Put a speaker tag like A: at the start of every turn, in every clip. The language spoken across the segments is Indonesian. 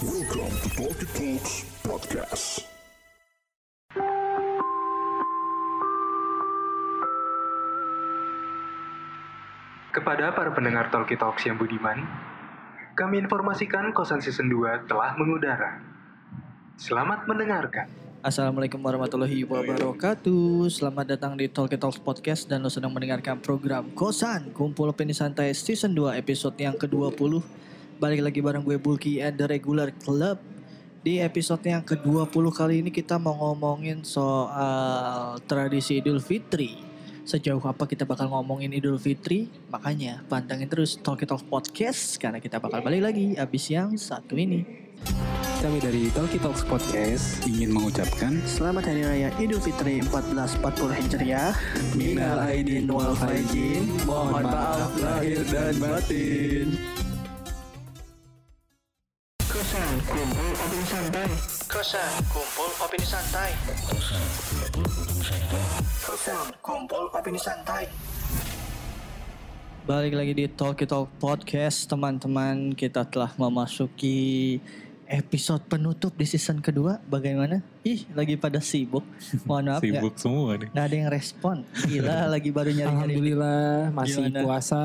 A: Welcome to Talkie Talks Podcast.
B: Kepada para pendengar Talkie Talks yang budiman, kami informasikan Kosan Season 2 telah mengudara. Selamat mendengarkan.
C: Assalamualaikum warahmatullahi wabarakatuh Selamat datang di Talkie Talks Podcast Dan lo sedang mendengarkan program Kosan Kumpul Opini Santai Season 2 episode yang ke-20 Balik lagi bareng gue Bulky and the Regular Club. Di episode yang ke-20 kali ini kita mau ngomongin soal tradisi Idul Fitri. Sejauh apa kita bakal ngomongin Idul Fitri? Makanya pantengin terus Talkie Talks Podcast Karena kita bakal balik lagi abis yang satu ini.
D: Kami dari Talkie Talks Podcast ingin mengucapkan
C: Selamat Hari Raya Idul Fitri 1440 Hijriah.
D: Minal aidin wal faizin. Mohon maaf lahir dan batin.
C: Kosan kumpul opini santai Kosan kumpul opini santai Kosan kumpul opini santai Balik lagi di Talkie Talk Podcast teman-teman Kita telah memasuki episode penutup di season kedua Bagaimana? Ih lagi pada sibuk Mohon maaf
E: Sibuk semua nih.
C: Gak, gak ada yang respon Gila lagi baru nyari-nyari
D: Alhamdulillah masih
C: Gimana?
D: puasa.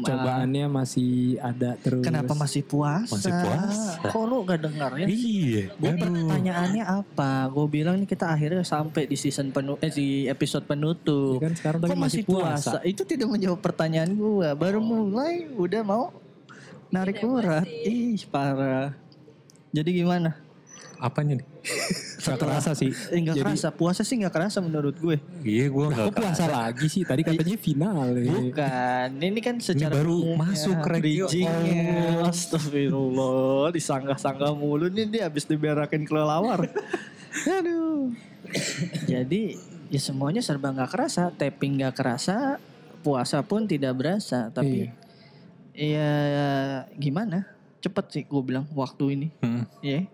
D: Cobaannya masih ada terus.
C: Kenapa masih puasa?
E: Masih puasa.
C: Kok lu gak denger ya?
E: Iya.
C: Gue pertanyaannya apa? Gue bilang nih kita akhirnya sampai di season penuh eh di episode penutup.
D: Ya kan sekarang
C: Kok
D: lagi
C: masih puasa? Itu tidak menjawab pertanyaan gue. Baru mulai udah mau narik urat. Ih parah. Jadi gimana?
E: Apanya nih?
D: Gak kerasa sih.
C: Eh, gak
D: Jadi-
C: kerasa. Puasa sih gak kerasa menurut gue.
E: Iya gue nggak
D: Kok puasa lagi sih? Tadi katanya final. ya.
C: Bukan. Ini kan secara
E: baru
C: umumnya,
E: masuk, Rek.
C: bridgingnya.
E: Oh.
C: Astagfirullah. Disanggah-sanggah mulu nih dia habis diberakin kelelawar. Aduh. Jadi ya semuanya serba nggak kerasa. Tapping nggak kerasa. Puasa pun tidak berasa. Tapi ya gimana? Cepet sih gue bilang waktu ini.
E: Hmm.
C: Ya.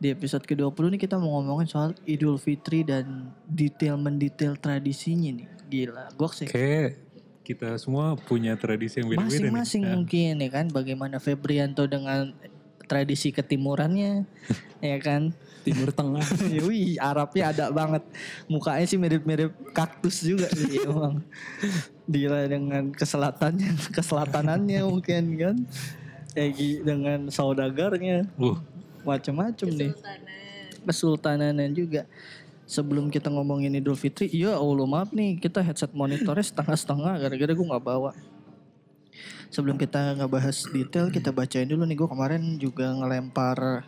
C: Di episode ke-20 nih kita mau ngomongin soal Idul Fitri dan detail mendetail tradisinya nih. Gila, gua sih.
E: Kayak kita semua punya tradisi yang beda-beda nih.
C: Masing-masing
E: Nah,
C: mungkin ya kan bagaimana Febrianto dengan tradisi ketimurannya ya kan.
D: Timur Tengah.
C: Wih, Arabnya ada banget. Mukanya sih mirip-mirip kaktus juga sih emang. Dia dengan keselatannya, keselatanannya mungkin kan. Egi dengan saudagarnya
E: Uh,
C: macam-macam nih. Kesultananan juga. Sebelum kita ngomongin Idul Fitri, iya Allah maaf nih kita headset monitornya setengah-setengah gara-gara gue nggak bawa. Sebelum kita nggak bahas detail, kita bacain dulu nih gue kemarin juga ngelempar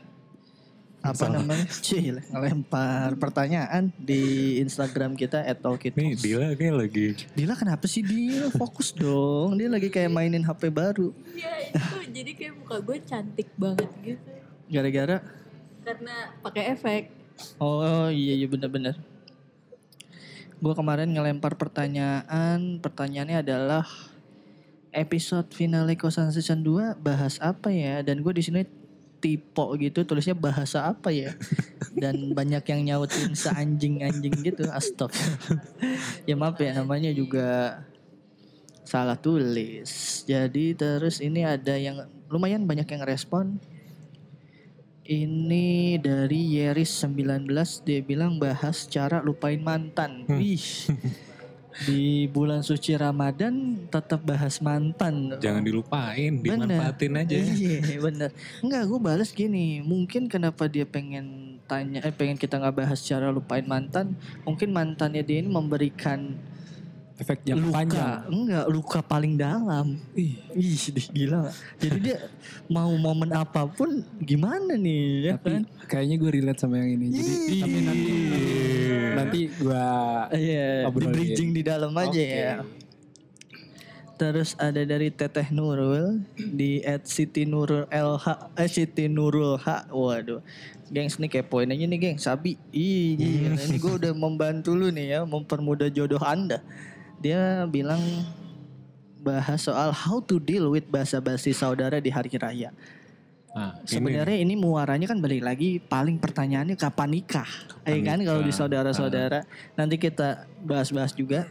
C: apa
E: Salah.
C: namanya, Cil, ngelempar pertanyaan di Instagram kita
E: nih
C: @talkitalks.
E: Dila kayak lagi
C: Dila kenapa sih dia fokus dong? Dia lagi kayak mainin HP baru.
F: Ya itu jadi kayak muka gue cantik banget gitu
C: Gara-gara
F: karena pakai efek.
C: Oh iya iya benar-benar. Gue kemarin ngelempar pertanyaan, pertanyaannya adalah episode finale Kosan Season 2 bahas apa ya? Dan gue di sini tipe gitu tulisnya bahasa apa ya? Dan banyak yang nyautin seanjing-anjing gitu. Astagfirullah. ya maaf ya namanya juga salah tulis. Jadi terus ini ada yang lumayan banyak yang respon. Ini dari Yeris 19 dia bilang bahas cara lupain mantan.
E: Hmm.
C: Wih. Di bulan suci Ramadan tetap bahas mantan.
E: jangan dilupain, dimanfaatin aja.
C: Iya bener. Enggak gue balas gini. Mungkin kenapa dia pengen tanya, eh pengen kita nggak bahas cara lupain mantan. Mungkin mantannya dia ini memberikan
D: Efek jangka
C: luka.
D: panjang.
C: Enggak, luka paling dalam.
D: Ih,
C: Ih, gila? Jadi dia mau momen apa pun gimana nih ya
D: tapi
C: kan?
D: kayaknya gue relate sama yang ini. Jadi tapi nanti nanti gue
C: Iya, di bridging di dalam aja
D: Oke.
C: ya. Terus ada dari Teteh Nurul di at Siti Nurul LH eh Siti Nurul H. Waduh. Gengs nih kepoin aja nih geng Sabi Ih Ini gue udah membantu lu nih ya Mempermudah jodoh anda Dia bilang Bahas soal how to deal with basa-basi saudara di hari raya
E: Nah,
C: Sebenarnya ini muaranya kan balik lagi paling pertanyaannya kapan nikah, ya kan kalau di saudara-saudara. Nanti kita bahas-bahas juga.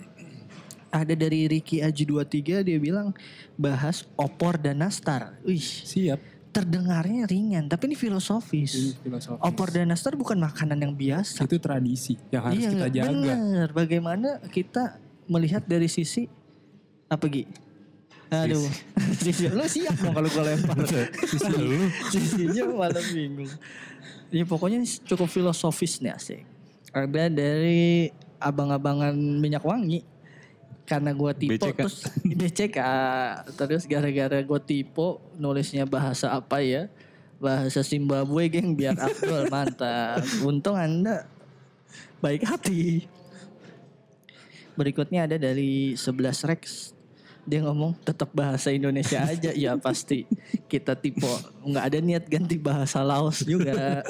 C: Ada dari Ricky Aji 23 dia bilang bahas opor dan nastar. Wih,
D: siap.
C: terdengarnya ringan, tapi ini filosofis.
D: Ini filosofis.
C: Opor dan nastar bukan makanan yang biasa.
D: itu tradisi yang harus
C: iya,
D: kita jaga.
C: Bener. Bagaimana kita melihat dari sisi apa Gi? Aduh, sisi lu siap dong kalau gue lempar. sisi lu, sisinya malah bingung. Ya pokoknya cukup filosofis nih asik. Ada dari abang-abangan minyak wangi. Karena gue tipe
E: BCK.
C: terus BCK terus gara-gara gue tipe nulisnya bahasa apa ya? Bahasa Zimbabwe geng biar Abdul mantap. Untung anda baik hati. Berikutnya ada dari 11 Rex. Dia ngomong tetap bahasa Indonesia aja. ya pasti kita tipe nggak ada niat ganti bahasa Laos juga.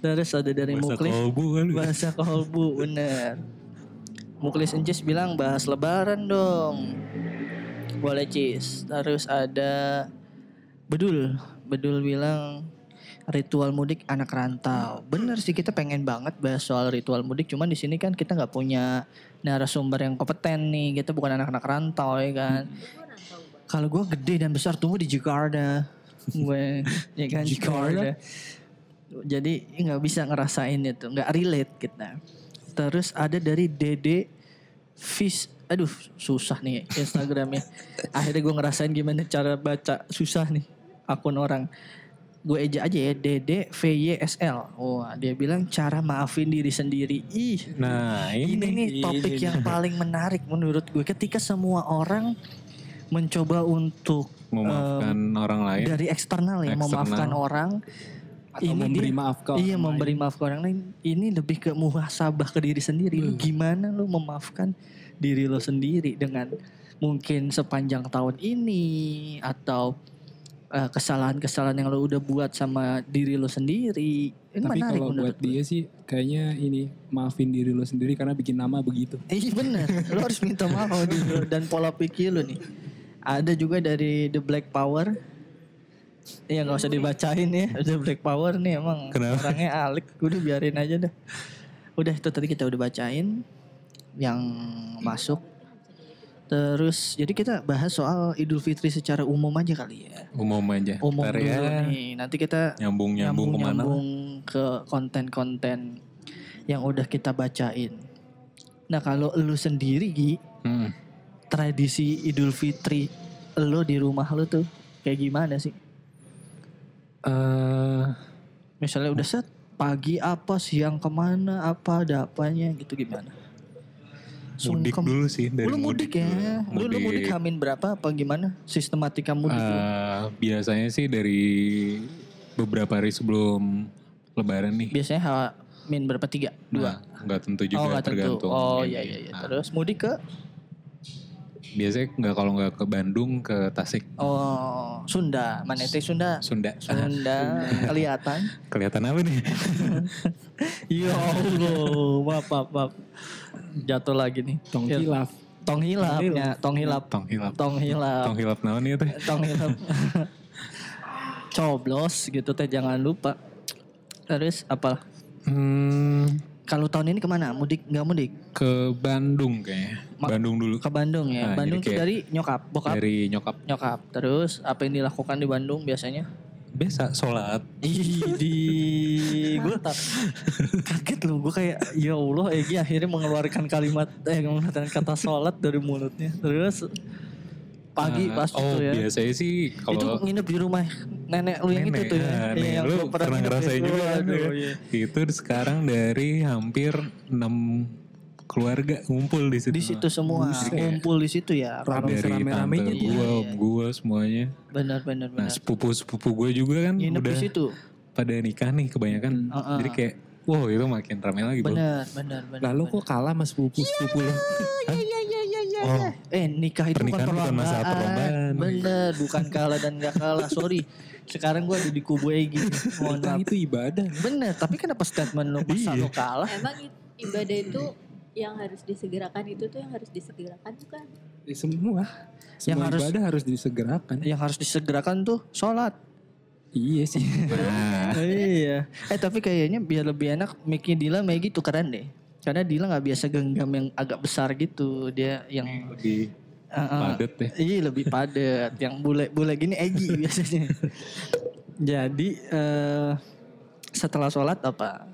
C: Terus ada dari
E: Bahasa
C: Muklis.
E: kolbu kan.
C: Bahasa kolbu bener. Muklis Encis bilang bahas lebaran dong. Boleh Cis. Terus ada Bedul. Bedul bilang ritual mudik anak rantau. Bener sih kita pengen banget bahas soal ritual mudik. Cuman di sini kan kita nggak punya narasumber yang kompeten nih. Kita bukan anak-anak rantau ya kan. Kalau gue gede dan besar tumbuh di Jakarta. Gue ya kan Jakarta. Jadi nggak bisa ngerasain itu, nggak relate kita. Terus ada dari Dede Fish, aduh susah nih Instagramnya. Akhirnya gue ngerasain gimana cara baca susah nih akun orang. Gue eja aja ya Dede VYSL. Wah dia bilang cara maafin diri sendiri. Ih
E: Nah
C: ini
E: ini,
C: nih topik yang paling menarik menurut gue. Ketika semua orang mencoba untuk
E: memaafkan orang lain.
C: dari eksternal ya
E: Eksternal.
C: memaafkan orang
D: Atau memberi
C: dia-
D: maaf ke
C: iya
D: orang
C: memberi maaf ke orang lain ini lebih ke muhasabah ke diri sendiri
D: Hmm.
C: lu gimana lu memaafkan diri lo sendiri dengan mungkin sepanjang tahun ini atau kesalahan-kesalahan yang lo udah buat sama diri lo sendiri ini
D: Tapi
C: menarik
D: kalau buat
C: gue.
D: dia sih kayaknya ini maafin diri lo sendiri karena bikin nama begitu.
C: Iya bener, lo harus minta maaf sama diri lo dan pola pikir lo nih. Ada juga dari The Black Power. Ya nggak usah dibacain ya, The Black Power nih emang
E: Kenapa?
C: orangnya alik. Udah biarin aja dah. Udah itu tadi kita udah bacain yang masuk. Terus jadi kita bahas soal Idul Fitri secara umum aja kali ya.
E: umum aja.
C: Umum
E: Ntar
C: dulu
E: ya,
C: nih. Nanti kita
E: nyambung nyambung ke mana?
C: nyambung ke konten-konten yang udah kita bacain. Nah kalau lu sendiri Gi,
E: Hmm.
C: tradisi Idul Fitri lo di rumah lu tuh kayak gimana sih?
E: Eh,
C: Misalnya udah set pagi apa, siang ke mana, apa ada apanya gitu gimana?
E: Mudik
C: Sungkem.
E: dulu sih dari
C: lu mudik, ya?
E: dulu.
C: Lu, lu mudik hamin berapa apa gimana? Sistematika mudik lu?
E: Eh, biasanya sih dari beberapa hari sebelum Lebaran nih.
C: Biasanya hamin berapa? Tiga? Dua?
E: Nah, nggak tentu juga
C: oh tentu.
E: tergantung.
C: Oh iya iya. iya.
E: Nah,
C: Terus mudik ke?
E: Biasanya nggak kalau nggak ke Bandung ke Tasik,
C: Oh Sunda. Mana itu Sunda?
E: Sunda.
C: Sunda kelihatan.
E: Kelihatan apa nih?
C: Ya Allah, maaf, maaf, maaf. Jatuh lagi nih.
D: Tong hilaf.
C: Tong hilap, ya, tong hilap.
E: Tong hilap.
C: Tong hilap.
E: Tong hilap naon ya teh?
C: Tong hilap. Coblos gitu teh jangan lupa. Terus apa?
E: Hmm,
C: Kalau tahun ini ke mana? Mudik nggak mudik?
E: ke Bandung kayaknya.
C: Ma-
E: Bandung dulu.
C: Ke Bandung ya.
E: Nah,
C: Bandung tuh dari nyokap, bokap,
E: Dari nyokap.
C: nyokap. Terus apa yang dilakukan di Bandung biasanya?
E: Biasa sholat.
C: Ih, di gue kaget loh gue kayak ya Allah Egi akhirnya mengeluarkan kalimat eh mengeluarkan kata sholat dari mulutnya terus pagi
E: Nah,
C: pas
E: oh,
C: itu ya
E: biasanya sih
C: itu
E: kalau
C: nginep di rumah nenek lu yang
E: nenek,
C: itu tuh ya
E: ah,
C: Iya,
E: nenek
C: yang
E: lu
C: gua
E: pernah
C: nginep
E: ngerasain
C: itu.
E: juga kan ya.
C: iya.
E: Itu sekarang dari hampir 6 keluarga ngumpul di situ.
C: di situ semua
E: Buset.
C: ngumpul di situ ya
D: Rame
E: tante
C: tuh.
E: gue,
C: Iya, iya.
E: gue semuanya.
C: benar benar
E: Nah
C: benar
E: sepupu-sepupu gue juga kan
C: nginep
E: udah
C: di situ
E: pada nikah nih kebanyakan.
C: Heeh.
E: Jadi kayak wow itu makin ramai lagi bro.
C: benar benar benar
D: Lalu kok kalah mas sepupu sepupu lo?
C: Iya, iya, iya, iya, iya,
E: Oh.
C: iya. Eh nikah itu bukan
E: Pernikahan bukan masalah
C: perlombaan.
E: perlombaan.
C: Bener, bukan kalah dan gak kalah. Sorry. Sekarang gue ada di kubu Egi. Mohon maaf.
D: itu ibadah.
C: Bener, tapi kenapa statement lo masa
E: Iya.
C: lo kalah?
F: Emang ibadah itu yang harus disegerakan itu tuh yang harus disegerakan bukan?
D: Ya, semua.
C: Yang
D: Semua
C: harus-
D: ibadah harus disegerakan.
C: Yang harus disegerakan tuh sholat.
D: Iya sih.
E: Nah,
C: iya. Eh tapi kayaknya biar lebih enak Mickey Dila Maggie tukeran deh. Karena Dila nggak biasa genggam yang agak besar gitu. Dia yang
E: lebih
C: Heeh.
E: padat ya.
C: Iya lebih padat. Yang bule-bule gini Egi biasanya. Jadi eh, setelah sholat apa?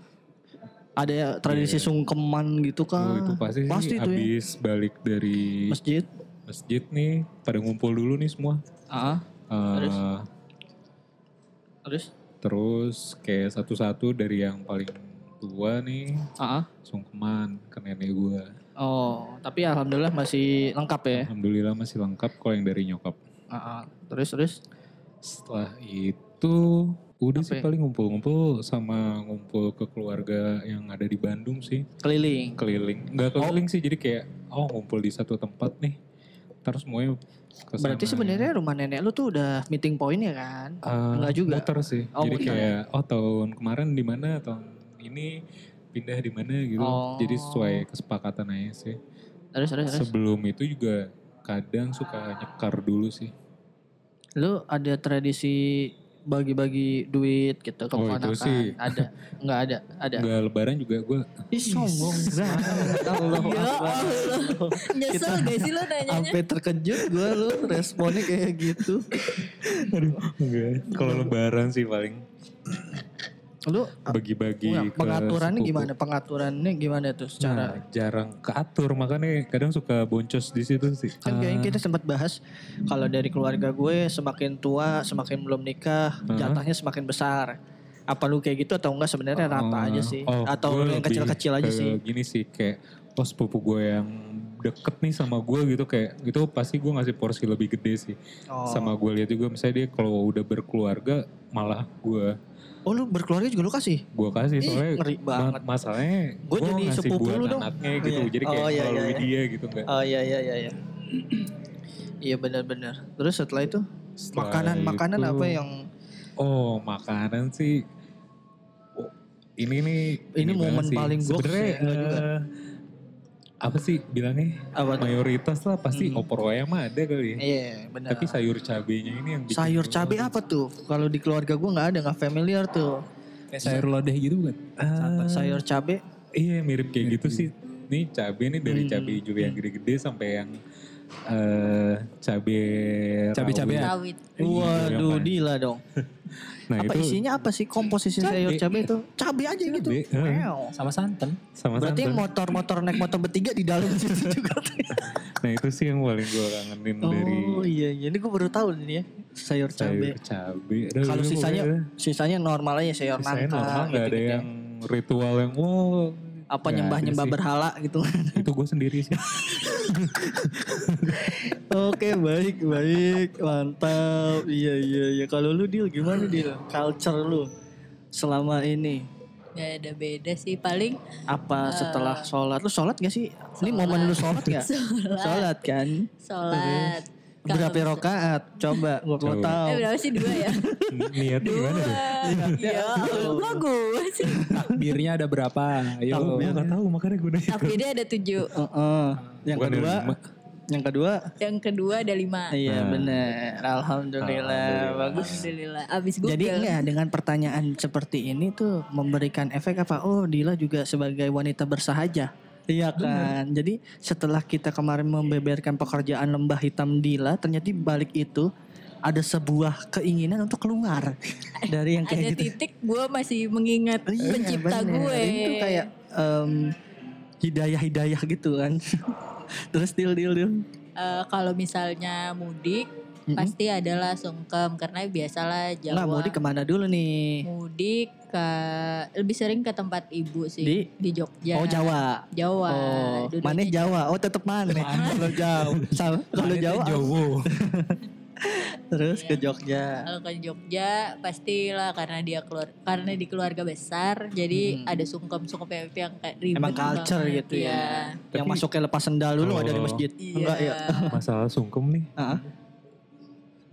C: Ada tradisi sungkeman gitu
E: Oh,
C: kan?
E: itu pasti, sih
C: tuh ya.
E: habis balik dari
C: Masjid.
E: masjid nih pada ngumpul dulu nih semua.
C: Ah,
E: Eh,
C: Terus? terus?
E: terus kayak satu-satu dari yang paling tua nih
C: Ah,
E: sungkeman ke nenek gue.
C: oh, tapi alhamdulillah masih lengkap ya.
E: Alhamdulillah masih lengkap kalau yang dari nyokap.
C: Ah, ah. terus terus?
E: Setelah itu udah
C: Apa
E: sih
C: ya?
E: paling ngumpul-ngumpul sama ngumpul ke keluarga yang ada di Bandung sih
C: Keliling.
E: keliling. Nggak keliling sih jadi kayak oh ngumpul di satu tempat nih. Terus semuanya ke
C: Berarti sebenarnya rumah nenek lu tuh udah meeting point ya kan?
E: Eh,
C: Enggak juga.
E: Muter sih.
C: Oh,
E: Jadi
C: muter.
E: kayak oh tahun kemarin di mana, tahun ini pindah di mana gitu.
C: Oh.
E: Jadi sesuai kesepakatan aja sih.
C: Terus terus terus.
E: Sebelum itu juga kadang suka nyekar dulu sih.
C: Lu ada tradisi bagi-bagi duit gitu ke
E: Oh, itu sih.
C: Ada. Enggak ada. Ada.
E: Enggak lebaran juga gue
C: Ih sombong. Allah
F: Ya. Allah. Nyesel gak sih lo nanyanya?
C: Sampai terkejut gue lu responnya kayak gitu.
E: enggak. Kalau lebaran sih paling
C: Lu
E: bagi-bagi ke
C: pengaturannya
E: sepupu.
C: gimana? Pengaturannya gimana tuh
E: Nah,
C: secara
E: jarang keatur makanya kadang suka boncos di situ sih.
C: kan kayaknya kita sempat bahas kalau dari keluarga gue semakin tua semakin belum nikah
E: Hah?
C: jatahnya semakin besar apa lu kayak gitu atau enggak sebenarnya rata aja sih
E: Oh,
C: atau yang kecil-kecil aja sih
E: Gini sih kayak oh sepupu gue yang deket nih sama gue gitu kayak itu pasti gue ngasih porsi lebih gede sih.
C: oh.
E: Sama gue lihat juga misalnya dia kalau udah berkeluarga malah gue
C: oh lu berkeluarga juga lu kasih
E: gue kasih
C: Ih,
E: soalnya
C: ngeri
E: ma-
C: banget.
E: masalahnya
C: Gua
E: gue
C: jadi sepupu
E: buat
C: lu dong.
E: anaknya gitu
C: Iya.
E: jadi kayak
C: Oh, iya, iya, iya.
E: dia gitu enggak.
C: oh iya iya iya iya iya benar-benar terus setelah itu
E: Setelah
C: makanan makanan
E: itu-
C: apa yang
E: Oh makanan sih oh, ini nih
C: Ini
E: banget
C: momen
E: sih.
C: paling goks
E: Sebenarnya,
C: ya, juga.
E: Apa sih bilangnya
C: apa tuh?
E: mayoritas lah pasti
C: Hmm.
E: opor ayam ada kali ya.
C: iya benar
E: Tapi sayur cabenya ini yang bikin
C: sayur cabai apa tuh kalau di keluarga gue nggak ada nggak familiar tuh
D: Kayak sayur lodeh gitu bukan?
E: Ah,
C: sayur cabai
E: Iya mirip kayak gitu sih. Nih cabai nih dari
C: Hmm.
E: cabai hijau yang gede-gede sampai yang eh cabai
D: Cabai-cabean.
E: rawit.
F: Rawit.
C: Waduh,
E: yang-
C: Dila dong.
E: Nah
C: apa
E: itu
C: isinya apa sih komposisi sayur cabai itu? Cabai aja gitu.
E: Cabai, eh.
C: Wow.
D: Sama santan.
E: sama
C: Berarti
E: santan.
C: motor-motor naik motor bertiga di dalam situ juga.
E: Nah itu sih yang paling gue kangenin dari
C: oh iya, iya. ini gue baru tahu ini ya sayur cabai.
E: sayur cabai. Aduh,
C: Kalau
E: pokoknya
C: sisanya sisanya normal aja sayur nangka.
E: normal gak ada
C: ya.
E: yang ritual yang wow.
C: Apa
E: nggak
C: nyembah-nyembah
E: sih.
C: berhala gitu.
E: Itu gue sendiri sih.
C: Oke, baik, baik. Mantap. Iya, iya, iya. Kalau lu Dil gimana Dil? Culture lu selama ini
F: Gak ada beda sih. Paling
C: apa setelah sholat lu sholat gak sih ini momen lu sholat gak
F: Sholat.
C: sholat kan
F: sholat. Kalau
C: berapa
F: bisa-
C: rokaat coba gua mau tahu
F: Eh berapa sih dua ya?
E: Niatnya gimana
F: Dua.
E: tuh?
F: Iya. Kok gue sih?
D: Takbirnya ada berapa? Ayo.
E: Gue gak tahu makanya gue nanya.
F: Takbirnya ada tujuh.
C: Heeh. yang kedua yang kedua
F: Yang kedua ada lima.
C: iya
E: Nah.
C: bener alhamdulillah, bagus
F: Alhamdulillah. Abis Google.
C: jadi enggak dengan pertanyaan seperti ini tuh memberikan efek apa oh Dila juga sebagai wanita bersahaja Iya kan. Jadi setelah kita kemarin membeberkan pekerjaan lembah hitam Dila, ternyata balik itu ada sebuah keinginan untuk keluar dari yang kayak
F: ada
C: gitu.
F: titik gue masih mengingat
C: Iya,
F: pencipta
C: bener.
F: gue.
C: Itu kayak em, hidayah-hidayah gitu kan. Terus deal deal deal.
F: Eh, kalau misalnya mudik
C: Mm-mm.
F: pasti adalah sungkem karena biasalah Jawa.
C: Nggak mudik ke mana dulu nih?
F: Mudik ke lebih sering ke tempat ibu sih
C: Di?
F: di, Jogja.
C: Oh Jawa.
F: Jawa.
C: Oh, mana Jawa? Oh tetep mana? Kalau jauh, Sama- kalau Jawa.
D: Jowo.
C: Terus ke Jogja.
F: Kalau ke Jogja pastilah karena dia keluar karena di keluarga besar jadi
C: Hmm.
F: ada sungkem-sungkem yang, yang kayak ribet
C: Emang culture
F: banget,
C: gitu
F: iya.
C: ya. Yang masuknya lepas sendal dulu ada di
E: Oh.
C: masjid.
F: Iya.
C: Enggak ya?
E: Masalah sungkem nih.
C: Heeh.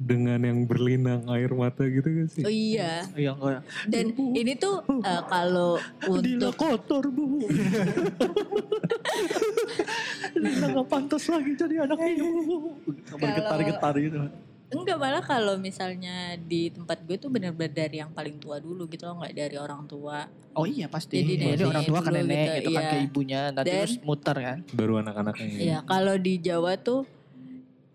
E: Dengan yang berlinang air mata gitu kan sih.
F: Oh iya.
C: Iya enggak ya.
F: Dan ini tuh eh, kalau
C: Dila
F: untuk
C: kotor bu. Dila gak pantas lagi jadi anak ibu. Bergetar-getar gitu.
F: enggak malah kalau misalnya di tempat gue tuh bener-bener dari yang paling tua dulu gitu loh nggak dari orang tua.
C: Oh iya pasti.
F: Jadi
C: Jadi,
F: nenek
C: orang tua ke
F: dulu
C: nenek
F: gitu,
C: gitu, kan
F: iya.
C: ke ibunya. Nanti
F: Dan-
C: terus muter kan.
E: Baru anak-anaknya.
F: Ya kalau di Jawa tuh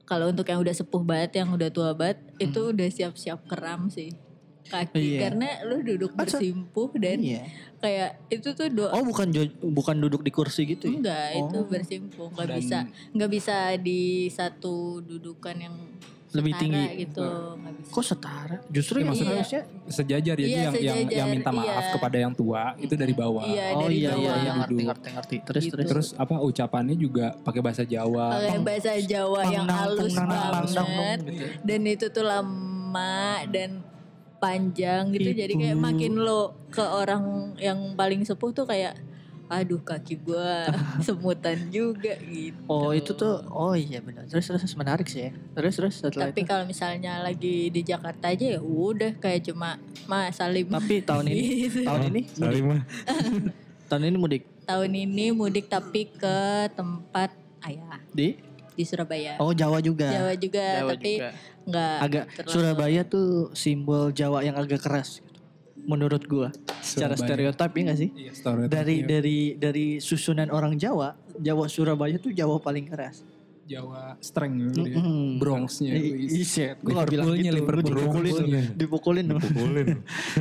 F: kalau untuk yang udah sepuh banget yang udah tua banget itu udah siap-siap keram sih kaki
C: Iya.
F: karena lu duduk bersimpuh dan
C: Iya.
F: kayak itu tuh doa
C: Oh bukan bukan duduk di kursi gitu ya?
F: enggak itu
C: Oh.
F: bersimpuh nggak
D: Dan-
F: bisa nggak bisa di satu dudukan yang
C: Lebih
F: setara
C: tinggi.
F: gitu nggak bisa
C: Kok setara? Justru
D: Ya,
C: yang
D: maksudnya-
C: harusnya
D: Sejajar ya
F: Iya,
D: yang, yang
F: sejajar,
D: yang minta maaf
F: iya.
D: kepada yang tua itu dari bawah.
F: Iya,
C: Oh
F: dari
C: iya iya
F: bawah.
C: iya ngerti
D: Duduk.
C: ngerti ngerti. Terus
F: Gitu.
C: terus.
D: Terus apa ucapannya juga pakai bahasa Jawa.
F: pakai bahasa Jawa yang halus banget
C: gitu.
F: dan itu tuh lama dan panjang gitu jadi kayak makin lo ke orang yang paling sepuh tuh kayak aduh kaki gua semutan juga gitu
C: Oh itu tuh oh iya benar. Terus terus menarik sih ya. Terus terus setelah
F: tapi kalau misalnya lagi di Jakarta aja ya udah kayak cuma mas salim
C: Tapi tahun ini
F: Gitu.
C: tahun ini
E: Salim
C: tahun ini mudik
F: tahun ini mudik tapi ke tempat ayah
C: di
F: di Surabaya
C: Oh Jawa juga.
F: Jawa juga
C: Jawa
F: tapi
C: juga.
F: nggak
C: agak
F: terlalu-
C: Surabaya tuh simbol Jawa yang agak keras gitu. Menurut gua secara
D: Surabaya.
C: stereotip ya gak sih?
D: Iya,
C: Dari
D: iya.
C: dari dari susunan orang Jawa, Jawa Surabaya tuh Jawa paling keras.
D: Jawa strength gitu ya.
C: Mm-mm.
D: Bronx-nya.
C: I- Iset, gua harus bilang
D: Liverpoolnya,
C: gitu.
D: Liverpool.
C: dipukulin, dipukulin. loh.
E: Pukulin.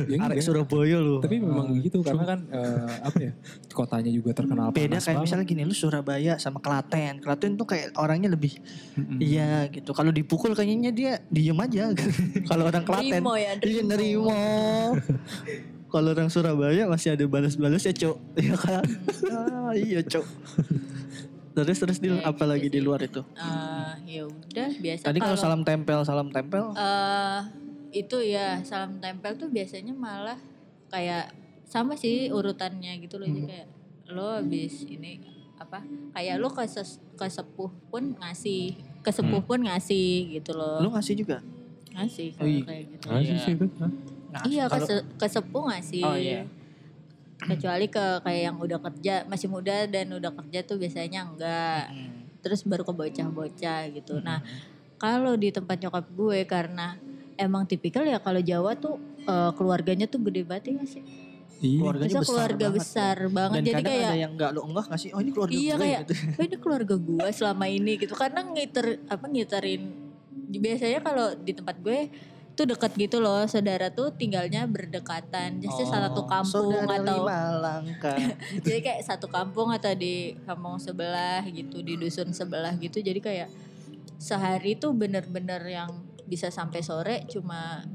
D: Ya
C: Arek. Surabaya loh.
D: Tapi memang begitu karena kan eh, apa ya kotanya juga terkenal
C: beda kayak
D: banget.
C: misalnya gini lu Surabaya sama Klaten Klaten tuh kayak orangnya lebih iya gitu kalau dipukul kayaknya dia diem aja kalau orang Klaten
F: Nerimo ya,
C: iya
F: nerimo.
C: nerimo kalau orang Surabaya masih ada balas-balas ya cok iya kan ah, iya cok terus terus di apa
F: gitu
C: lagi di
F: sih.
C: luar itu
F: Eh, ya udah biasa
C: tadi kalau salam tempel salam tempel
F: eh itu ya salam tempel tuh biasanya malah kayak sama sih urutannya gitu loh jadi
C: Hmm.
F: kayak lo habis ini apa kayak lo ke ses- ke sepuh pun ngasih ke sepuh pun ngasih gitu loh
C: lu ngasih juga
F: ngasih
C: Oh,
F: kalau
C: iya.
F: kayak gitu
E: Ngasih sih itu. Hah?
C: Ngasih.
F: iya ke,
C: Kalau-
F: se- ke sepuh ngasih
C: Oh, iya.
F: Kecuali ke kayak yang udah kerja masih muda dan udah kerja tuh biasanya enggak
C: Hmm.
F: terus baru ke bocah-bocah gitu. Nah, kalau di tempat nyokap gue karena emang tipikal ya kalau Jawa tuh eh, keluarganya tuh gede banget ya sih.
D: Iya.
C: keluarganya besar
F: keluarga
C: banget
F: besar
C: ya.
F: banget.
C: dan
F: Jadi
C: kadang
F: kayak
C: ada yang nggak lu enggak ngasih oh ini keluarga
F: Iya,
C: gue
F: kayak-
C: gitu.
F: oh ini keluarga gue selama ini gitu. Karena ngiter apa ngiterin biasanya kalau di tempat gue tuh dekat gitu loh. Saudara tuh tinggalnya berdekatan. Jadi satu kampung
C: Oh, saudara
F: atau
C: lima langkah
F: jadi kayak satu kampung atau di kampung sebelah gitu di dusun sebelah gitu. Jadi kayak sehari tuh bener-bener yang bisa sampai sore cuma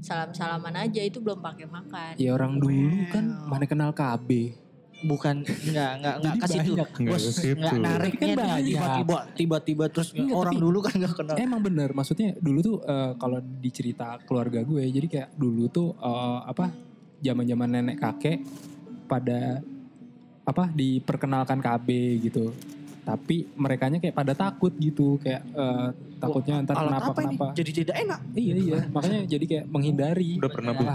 F: salam-salaman aja. Itu belum pakai makan.
D: Ya orang dulu kan mana kenal KB.
C: Bukan enggak enggak enggak kasih.
E: Nggak
C: bos
E: ke situ.
C: enggak nariknya
D: Kan banyak.
C: tiba-tiba tiba-tiba terus
D: Iya,
C: orang
D: tapi-
C: dulu kan enggak kenal
D: Emang bener, maksudnya dulu tuh eh, kalau dicerita keluarga gue, jadi kayak dulu tuh eh, apa zaman-zaman nenek kakek pada apa diperkenalkan KB gitu. Tapi merekanya kayak pada takut gitu, kayak eh, takutnya ntar
C: Alat
D: kenapa
C: apa ini
D: kenapa.
C: jadi tidak enak
D: Iya iya, makanya jadi kayak menghindari.
E: Udah pernah belum?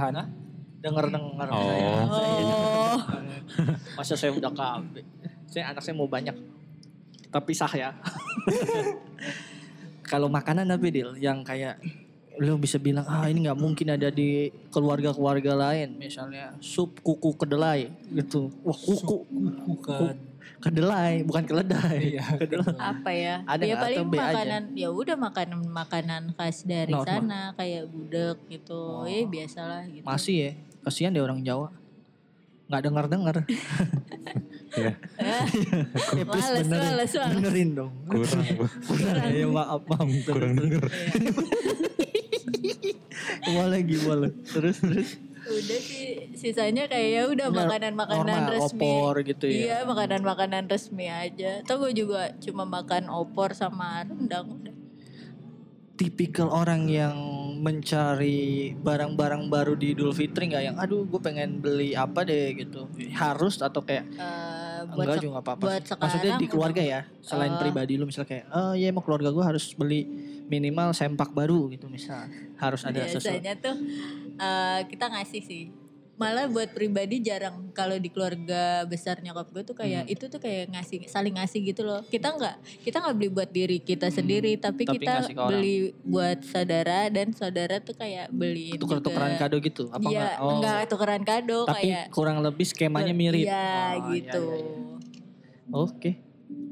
D: Malahan.
C: denger dengar
E: Oh.
C: saya.
F: Oh.
C: Masa saya udah KB. Saya anak saya mau banyak. Tapi sah ya. Kalau makanan apa Dil yang kayak lu bisa bilang ah ini nggak mungkin ada di keluarga-keluarga lain. Misalnya sup kuku kedelai gitu. Wah kuku.
D: Bukan.
C: kedelai bukan keledai.
D: Iya,
C: kedelai.
F: apa ya?
C: Ada
F: ya paling
C: atau B
F: makanan ya udah makanan makanan khas dari
C: Normal.
F: sana kayak gudeg gitu.
C: Oh.
F: ya biasalah gitu.
C: Masih ya? Kasihan deh orang Jawa. Nggak dengar dengar
E: Ya,
C: Eh,
F: Males,
C: benerin,
F: males, males.
C: benerin dong.
E: Kurang.
C: kurang. Ya maaf maaf.
E: Kurang denger.
C: boleh gimana terus terus
F: udah sih sisanya kayak ya udah makanan-makanan resmi.
C: opor gitu ya.
F: iya makanan-makanan resmi aja. Atau gue juga cuma makan opor sama rendang udah.
C: Tipikal orang yang mencari barang-barang baru di Idul Fitri nggak? Yang aduh gue pengen beli apa deh gitu. Harus atau kayak
F: Eh, buat
C: enggak juga nggak apa-apa. maksudnya di keluarga ya selain
F: Eh.
C: pribadi lu misalnya kayak oh iya emang keluarga gue harus beli minimal sempak baru gitu misal. Harus ada sesuatu.
F: biasanya tuh eh, kita ngasih sih malah buat pribadi jarang kalau di keluarga besar nyokap gue tuh kayak
C: Hmm.
F: itu tuh kayak ngasih saling ngasih gitu loh kita nggak kita nggak beli buat diri kita sendiri tapi,
C: Hmm. Tapi
F: kita
C: ke orang.
F: beli buat saudara dan saudara tuh kayak beliin
C: tuker-tukeran
F: juga.
C: kado gitu apa
F: Iya,
C: enggak oh
F: enggak tukeran kado
C: tapi
F: kayak
C: kurang lebih skemanya mirip
F: Iya
C: Oh, iya,
F: gitu.
C: iya, iya. oke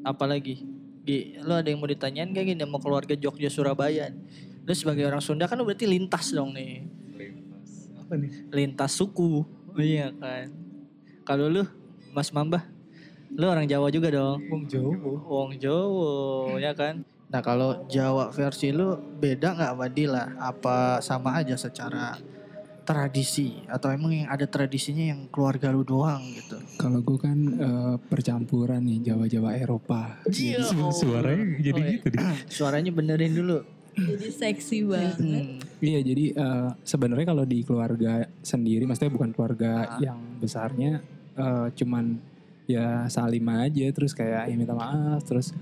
C: apalagi Gi, lu ada yang mau ditanyain gak gini sama keluarga Jogja Surabaya? Lu sebagai orang Sunda kan lu berarti lintas dong nih.
E: Apa nih?
C: Lintas suku. Iya kan. Kalau lu Mas Mambah, lu orang Jawa juga dong.
D: Wong Jawa.
C: Wong Jawa ya kan. Nah kalau Jawa versi lu beda nggak sama Dila? Apa sama aja secara tradisi atau emang yang ada tradisinya yang keluarga lu doang gitu?
D: Kalau gue kan eh, percampuran nih Jawa-Jawa Eropa.
C: Iya.
E: Su- Suaranya jadi
C: Oh, iya.
E: gitu deh.
C: Suaranya benerin dulu.
F: Jadi seksi banget.
C: Hmm.
D: Iya jadi eh, sebenarnya kalau di keluarga sendiri, maksudnya bukan keluarga
C: Ah.
D: yang besarnya, eh, cuman ya salim aja, terus kayak ya minta maaf, terus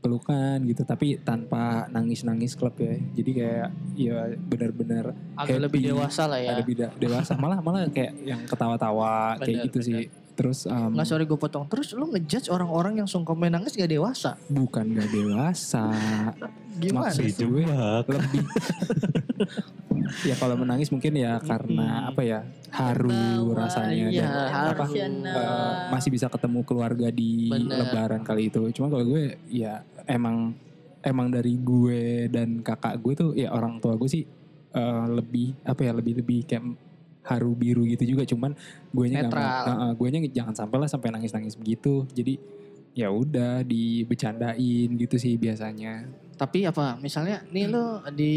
D: pelukan gitu, tapi tanpa nangis-nangis klub ya. Jadi kayak ya benar-benar
C: Agak
D: Happy.
C: lebih dewasa lah ya.
D: beda dewasa, malah malah kayak yang ketawa-tawa kayak
C: Bener,
D: gitu sih. Terus em,
C: Nggak sorry gue potong. Terus lu ngejudge orang-orang yang sungkem nangis gak dewasa?
D: bukan gak dewasa,
C: Gimana?
D: Maksud gue lebih ya kalau menangis mungkin ya karena
C: Mm-mm.
D: apa ya haru
F: Terbawa,
D: rasanya
C: iya,
D: dan apa
C: haru.
D: eh, masih bisa ketemu keluarga di
C: Bener.
D: lebaran kali itu cuma kalau gue ya emang emang dari gue dan kakak gue tuh ya orang tua gue sih eh, lebih apa ya lebih lebih kayak haru biru gitu juga cuman gue nya
C: Netral.
D: gue nya jangan sampai lah sampai nangis nangis begitu jadi ya udah dibecandain gitu sih biasanya
C: Tapi apa? Misalnya nih lu di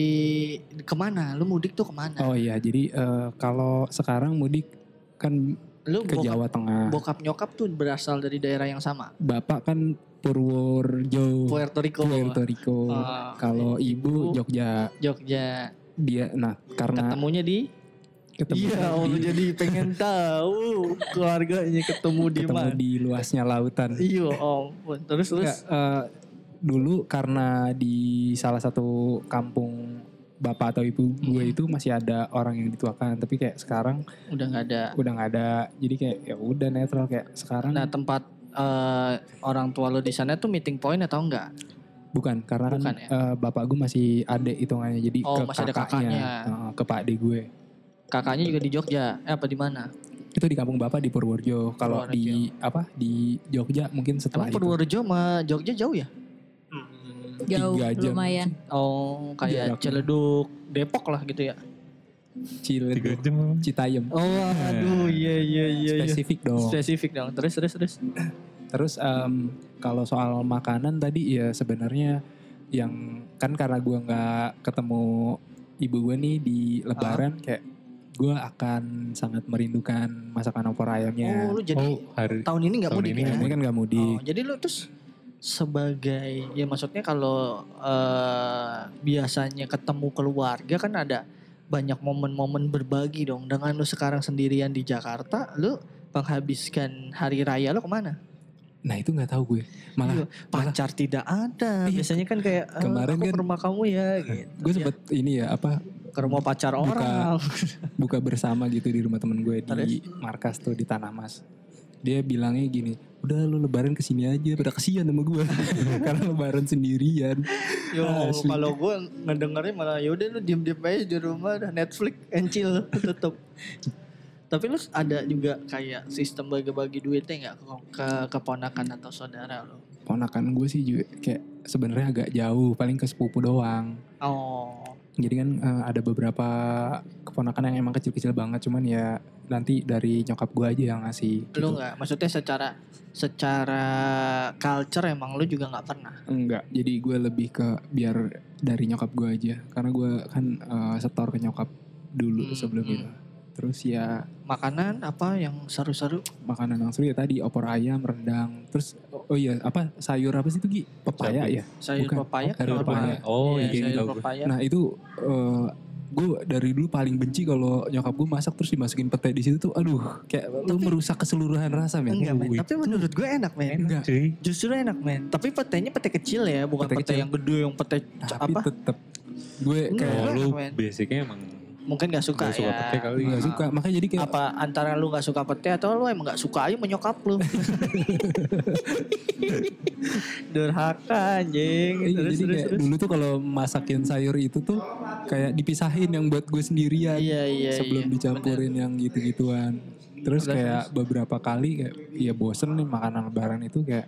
C: ke mana? Lu mudik tuh ke mana?
D: Oh iya, jadi eh, kalau sekarang mudik kan
C: lu
D: ke
C: bokap,
D: Jawa Tengah.
C: bokap nyokap tuh berasal dari daerah yang sama.
D: Bapak kan Purworejo,
C: Puerto Rico.
D: Puerto Rico.
C: Ah,
D: kalau ibu
C: ibu
D: Jogja,
C: Jogja.
D: dia nah karena
C: Ketemunya di
D: ketemu
C: Iya, oh, jadi pengen tahu keluarganya ketemu di
D: ketemu
C: mana.
D: di luasnya lautan.
C: Iya, om. Terus terus.
D: Enggak, eh, dulu karena di salah satu kampung bapak atau ibu gue
C: Hmm.
D: itu masih ada orang yang dituakan, tapi kayak sekarang
C: Udah nggak ada.
D: udah nggak ada. Jadi kayak ya udah netral kayak sekarang
C: Nah tempat eh, orang tua lo di sana tuh meeting point atau enggak?
D: Bukan, karena kan
C: Bukan ya?
D: eh, bapak gue masih adek hitungannya, jadi
C: Oh,
D: ke
C: masih ada
D: kakaknya,
C: kakaknya.
D: eh, ke pak gue.
C: Kakaknya juga di Jogja. Eh apa di mana?
D: Itu di kampung bapak di Purworejo. Kalau di apa di Jogja mungkin setelah
C: Emang
D: itu.
C: Purworejo sama Jogja jauh ya?
F: Jauh
D: Tiga jam.
F: lumayan.
C: Oh kayak
D: Jaraknya.
C: Ciledug, Depok lah gitu ya?
D: Ciledug. Citayam.
C: Oh aduh iya iya iya. iya.
D: Spesifik dong.
C: Spesifik dong. Terus terus terus.
D: Terus em, kalau soal makanan tadi ya sebenarnya yang kan karena gue nggak ketemu ibu gue nih di Lebaran kayak gue akan sangat merindukan masakan opor ayamnya.
C: Oh lu jadi
E: Oh, hari
C: tahun ini nggak mudik
E: ini
C: ya?
D: Ini kan nggak mudik.
C: Oh, jadi lu terus sebagai ya maksudnya kalau eh, biasanya ketemu keluarga kan ada banyak momen-momen berbagi dong. Dengan lu sekarang sendirian di Jakarta, lu menghabiskan hari raya lu ke mana?
D: Nah itu nggak tahu gue. Malah
C: Iya, pacar tidak ada.
D: Iya.
C: Biasanya kan kayak "Eh,
D: Kemarin
C: aku
D: kan-
C: ke rumah kamu ya gitu.
D: gue sempet ini ya apa
C: ke rumah pacar
D: Buka-
C: orang.
D: buka bersama gitu di rumah temen gue di markas tuh di Tanah Mas. Dia bilangnya gini, udah lu lebaran ke sini aja, pada kesian sama gue. Karena lebaran sendirian.
C: Yo,
D: Asli.
C: kalau gue ngedengernya malah yaudah lu diem-diem aja di rumah Netflix and chill tetep. Tapi lu ada juga kayak sistem bagi-bagi duitnya nggak ke, ke keponakan atau saudara lu?
D: Ponakan gue sih juga kayak sebenarnya agak jauh, paling ke sepupu doang.
C: Oh,
D: Jadi kan eh, ada beberapa keponakan yang emang kecil-kecil banget, cuman ya nanti dari nyokap gue aja yang ngasih. gitu.
C: lu nggak? Maksudnya secara secara culture emang lu juga nggak pernah?
D: Enggak, jadi gue lebih ke biar dari nyokap gue aja. Karena gue kan eh, setor ke nyokap dulu
C: Hmm,
D: sebelum
C: hmm.
D: itu. Terus ya
C: Makanan apa yang seru-seru?
D: makanan yang seru ya tadi opor ayam, rendang. Terus oh iya apa sayur apa sih itu Gi? Pepaya
E: Sayur.
D: ya?
C: Sayur
D: Bukan.
C: papaya?
D: Sayur
C: kenapa?
D: papaya.
E: Oh,
C: Iya,
E: iya,
C: sayur papaya.
D: Nah itu eh gue dari dulu paling benci kalau nyokap gue masak terus dimasukin pete di situ tuh aduh kayak lu merusak keseluruhan rasa men.
C: Enggak men, tapi menurut gue enak men.
D: Enggak.
E: Cuy.
C: Justru enak men. Tapi petenya pete kecil ya, bukan
D: Pete
C: pete,
D: kecil.
C: yang gede, yang pete
D: Tapi
C: apa?
D: tetep gue kayak
E: Oh, lu basicnya emang
C: Mungkin gak suka
E: gak suka
C: ya.
E: pete kali.
D: nggak suka makanya jadi kayak
C: Apa antara lu gak suka pete atau lu emang gak suka aja menyokap lu? Durhaka anjing.
D: Iya,
C: Terus,
D: jadi
C: terus,
D: kayak
C: terus.
D: dulu tuh kalau masakin sayur itu tuh kayak dipisahin yang buat gue sendirian
C: Iya, iya,
D: sebelum
C: iya,
D: dicampurin yang gitu-gituan. Terus
C: Terus,
D: kayak beberapa kali kayak ya bosen nih makanan lebaran itu kayak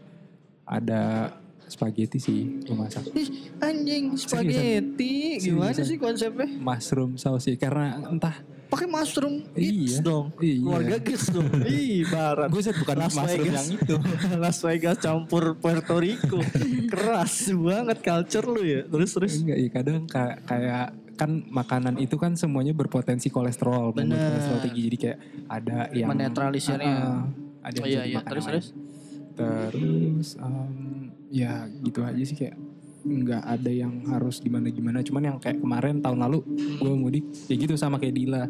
D: ada spaghetti sih gue masak.
C: Ih, anjing spaghetti gimana
D: Seriusan.
C: sih konsepnya?
D: Mushroom sauce sih karena entah
C: Pakai mushroom
D: Iya.
C: Dong.
D: Iya.
C: Keluarga Gates dong. Ih, barat.
D: gue bukan
C: Las
D: mushroom
C: Vegas.
D: yang itu.
C: Las Vegas campur Puerto Rico. Keras banget culture lu ya. Terus terus.
D: Enggak ya kadang ka- kayak kan makanan itu kan semuanya berpotensi kolesterol,
C: Bener.
D: kolesterol tinggi jadi kayak ada yang
C: Menetralisirnya.
D: Ah, ada yang
C: Oh iya iya. Terus terus.
D: Terus em, ya gitu aja sih kayak nggak ada yang harus gimana gimana cuman yang kayak kemarin tahun lalu gue mudik ya gitu sama kayak Dila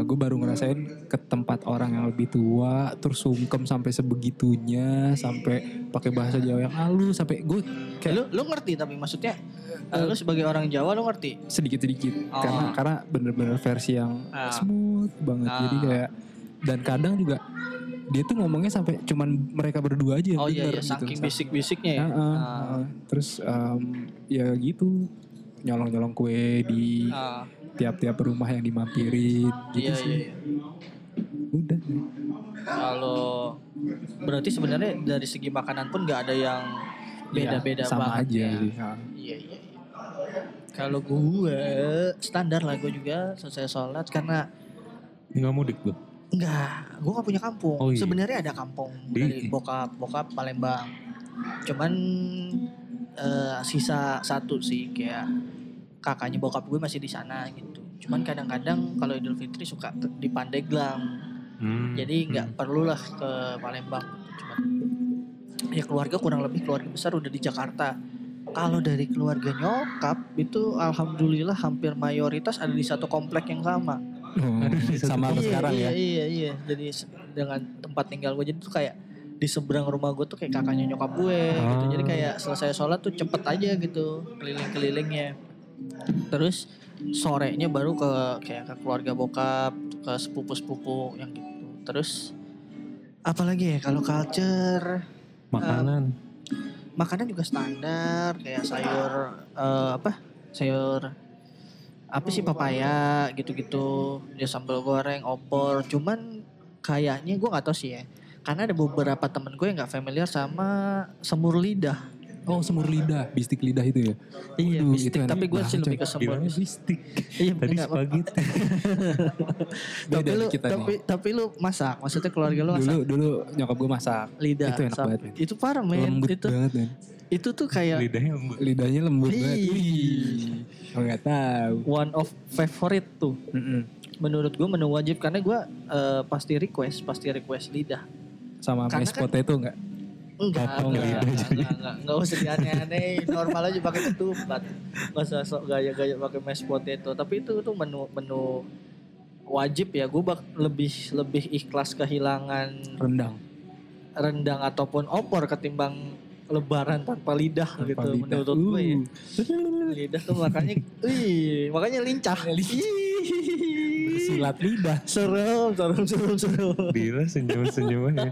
D: gue baru ngerasain ke tempat orang yang lebih tua terus sungkem sampai sebegitunya sampai pakai bahasa Jawa yang halus sampai gue
C: Kayak lu lu ngerti tapi maksudnya eh, lu sebagai orang Jawa lu ngerti.
D: sedikit sedikit
C: Oh.
D: karena karena bener-bener versi yang
C: Ah.
D: smooth banget jadi
C: Ah.
D: kayak dan kadang juga dia tuh ngomongnya sampai cuman mereka berdua aja yang
C: Oh iya
D: denger
C: iya
D: gitu.
C: saking bisik-bisiknya ya.
D: Ah, Ah.
C: ah.
D: Terus em, ya gitu nyolong-nyolong kue di
C: Ah,
D: tiap-tiap rumah yang dimampirin gitu
C: iya
D: sih.
C: iya. iya.
D: Udah.
C: Kalau berarti sebenarnya dari segi makanan pun nggak ada yang beda-beda
D: Iya, sama
C: banget
D: aja
C: ya.
D: sih.
C: Iya iya. iya. Kalau gue standar lah gue juga selesai sholat karena
E: Nggak mudik tuh.
C: Enggak, gue gak punya kampung.
E: Oh, iya.
C: Sebenarnya ada kampung
E: Di-
C: dari bokap, bokap Palembang. Cuman eh, sisa satu sih kayak kakaknya bokap gue masih di sana gitu. Cuman kadang-kadang kalau Idul Fitri suka di Pandeglang.
E: Hmm.
C: Jadi nggak perlulah ke Palembang. Cuman ya keluarga kurang lebih keluarga besar udah di Jakarta. Kalau dari keluarga nyokap itu alhamdulillah hampir mayoritas ada di satu komplek yang sama.
D: Oh, sama
C: iya,
D: sekarang
C: iya,
D: ya.
C: Iya iya Jadi dengan tempat tinggal gue jadi tuh kayak di seberang rumah gue tuh kayak kakaknya nyokap gue gitu. Jadi
E: Ah.
C: kayak selesai sholat tuh cepet aja gitu keliling-kelilingnya. Terus sorenya baru ke kayak ke keluarga bokap, ke sepupu-sepupu yang gitu. Terus apalagi ya kalau culture
E: Makanan.
C: makanan juga standar kayak sayur eh, apa sayur apa sih papaya gitu-gitu dia sambal goreng opor cuman kayaknya gue nggak tahu sih ya karena ada beberapa temen gue yang nggak familiar sama semur lidah
D: Oh semur lidah, bistik lidah itu ya.
C: iya
D: Waduh,
C: bistik tapi gue sih lebih ke semur
E: bistik.
C: iya
E: Tadi spaghetti.
C: tapi lu
D: kita
C: tapi tapi lu masak maksudnya keluarga lu masak
D: Dulu dulu nyokap gue masak.
C: lidah
D: itu enak
C: sam-
D: banget, men.
C: itu parah men
D: Lembut
C: itu
D: banget men.
C: itu tuh kayak
E: Lidahnya lembut.
D: Lidahnya lembut
C: Ih.
D: banget. Oh nggak tahu.
C: one of favorite tuh
D: Mm-mm.
C: menurut gue menu wajib karena gue eh, pasti request pasti request lidah
D: Sama
C: Karena
D: mashed
C: kan-
D: potato enggak?
C: enggak
D: Oh,
C: enggak,
D: lidah
C: enggak, enggak, enggak, enggak usah dianeh-aneh normal aja pakai ketupat nggak usah sok gaya-gaya pakai mashed potato tapi itu tuh menu menu wajib ya gue bak lebih lebih ikhlas kehilangan
D: Rendang.
C: rendang ataupun opor ketimbang lebaran tanpa lidah
D: Tanpa
C: gitu
D: lidah.
C: menurut gue ya.
D: Uh.
C: lidah tuh makanya wih makanya lincah.
D: Bersilat lidah.
C: serem serem serem serem
E: Dila senyum-senyum aja.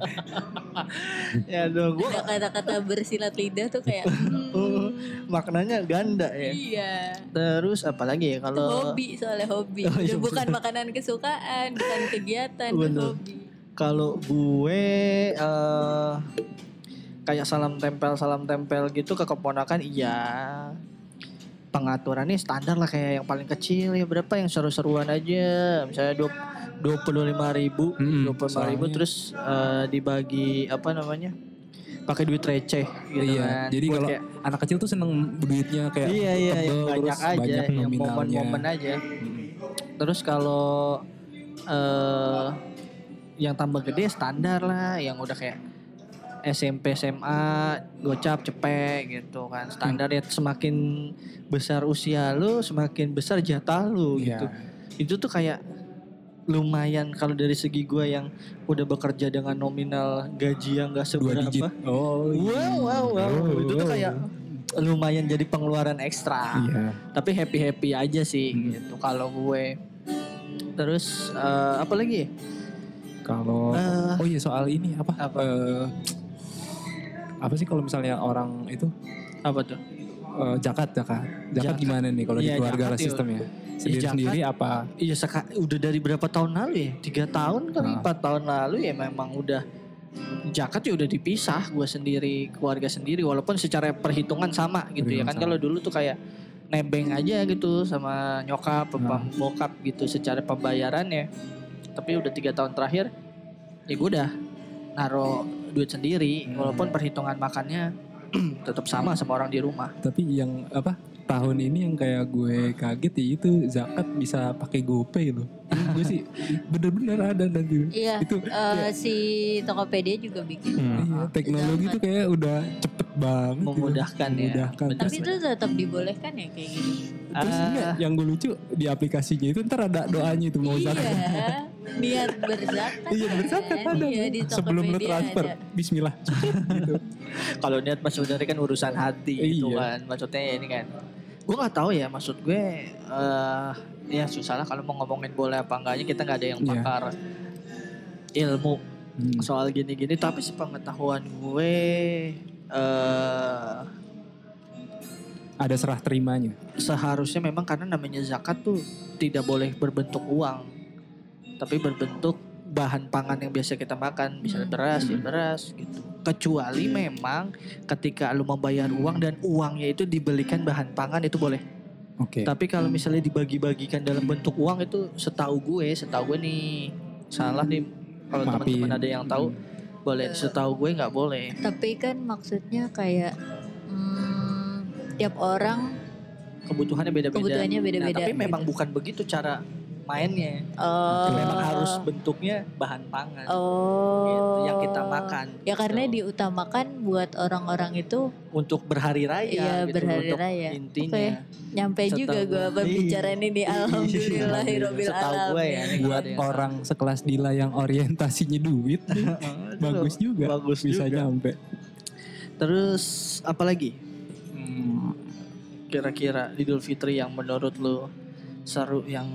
C: ya dong gue
F: kata-kata bersilat lidah tuh kayak hmm,
C: Oh, maknanya ganda ya.
F: iya.
C: Terus apa lagi ya kalau
F: hobi soalnya hobi.
C: Oh, iya,
F: bukan
C: bener.
F: makanan kesukaan, bukan kegiatan, hobi.
C: kalau gue eh kayak salam tempel salam tempel gitu ke keponakan iya. Pengaturannya standar lah kayak yang paling kecil ya berapa yang seru-seruan aja misalnya dua dua puluh lima ribu dua puluh ribu
D: soalnya-
C: terus eh, dibagi apa namanya pakai duit receh gitu kan.
D: iya. Jadi
C: Buat
D: kalau
C: kayak,
D: anak kecil tuh seneng duitnya kayak
C: iya iya
D: tebel,
C: yang
D: terus
C: banyak aja
D: banyak
C: yang momen-momen aja terus kalau eh yang tambah gede standar lah yang udah kayak SMP SMA gocap cepet gitu kan standar ya semakin besar usia lu semakin besar jatah lu
D: Iya.
C: gitu itu tuh kayak lumayan kalau dari segi gua yang udah bekerja dengan nominal gaji yang gak seberapa.
D: Oh,
C: Wow, wow, wow. Itu tuh kayak lumayan jadi pengeluaran ekstra.
D: Iya.
C: Tapi happy happy aja sih
D: Hmm.
C: gitu kalau gue. Terus eh, apa lagi?
D: Kalau
C: Eh,
D: oh iya soal ini apa?
C: apa?
D: Eh, apa sih kalau misalnya orang itu
C: Apa tuh?
D: zakat zakat zakat
C: Zakat.
D: gimana nih kalau
C: Iya,
D: di keluarga lah
C: ya.
D: sistemnya sendiri
C: zakat.
D: sendiri apa?
C: Iya seka, udah dari berapa tahun lalu ya? Tiga tahun kali,
D: Nah.
C: empat tahun lalu ya memang udah Zakat ya udah dipisah gue sendiri keluarga sendiri walaupun secara perhitungan sama gitu ya kan kalau dulu tuh kayak nebeng aja gitu sama nyokap
D: Nah.
C: bokap gitu secara pembayarannya tapi udah tiga tahun terakhir ya gue udah naro duit sendiri
D: Hmm.
C: walaupun perhitungan makannya tetap sama sama orang di rumah
D: Tapi yang apa tahun ini yang kayak gue kaget ya itu zakat bisa pakai GoPay loh. gue sih bener-bener ada nanti.
F: Iya,
D: Itu
F: eh, si Tokopedia juga bikin.
E: Hmm.
D: iya, teknologi
F: Zakat.
D: tuh kayak udah cepet banget. gitu.
C: Memudahkan ya.
D: Memudahkan.
F: Tapi itu tetap dibolehkan ya kayak gitu.
D: Terus enggak, yang gue lucu di aplikasinya itu ntar ada doanya itu mau zakat.
F: Niat berzakat.
D: Iya berzakat
F: kan?
D: ada.
F: Iya, di
D: Sebelum lu transfer,
F: ada.
D: Bismillah. gitu.
C: kalau niat mas sebenarnya kan urusan hati gitu
D: Iya.
C: kan maksudnya ya ini kan gue nggak tahu ya maksud gue eh ya susah lah kalau mau ngomongin boleh apa enggaknya kita nggak ada yang
D: Iya.
C: pakar ilmu
D: Hmm.
C: soal gini-gini tapi sepengetahuan gue eh
D: Ada serah terimanya.
C: seharusnya memang karena namanya zakat tuh tidak boleh berbentuk uang tapi berbentuk bahan pangan yang biasa kita makan misalnya
F: Hmm.
C: beras ya beras gitu. Kecuali memang ketika lu membayar uang dan uangnya itu dibelikan bahan pangan itu boleh.
D: Oke.
C: tapi kalau misalnya dibagi-bagikan dalam bentuk uang itu setahu gue setahu gue nih salah nih. Kalau teman-teman ada yang tahu boleh. Setahu gue nggak boleh.
F: Tapi kan maksudnya kayak hmm, tiap orang
C: kebutuhannya beda-beda.
F: kebutuhannya
C: Nah,
F: beda-beda.
C: tapi memang bukan begitu cara mainnya.
F: Oh,
C: memang harus bentuknya bahan pangan
F: oh,
C: gitu, yang kita makan
F: Ya karena
C: gitu.
F: diutamakan buat orang-orang itu
C: untuk berhari raya
F: Iya,
C: gitu,
F: berhari
C: untuk
F: raya.
C: intinya.
F: Oke. nyampe
C: Setahu
F: juga gue berbicara ini di alhamdulillahirobbil
C: Setahu gue ya,
D: buat orang sekelas Dila yang orientasinya duit bagus juga.
C: bagus
D: bisa
C: juga.
D: nyampe.
C: Terus apa lagi? Hmm, kira-kira Idul Fitri yang menurut lu seru yang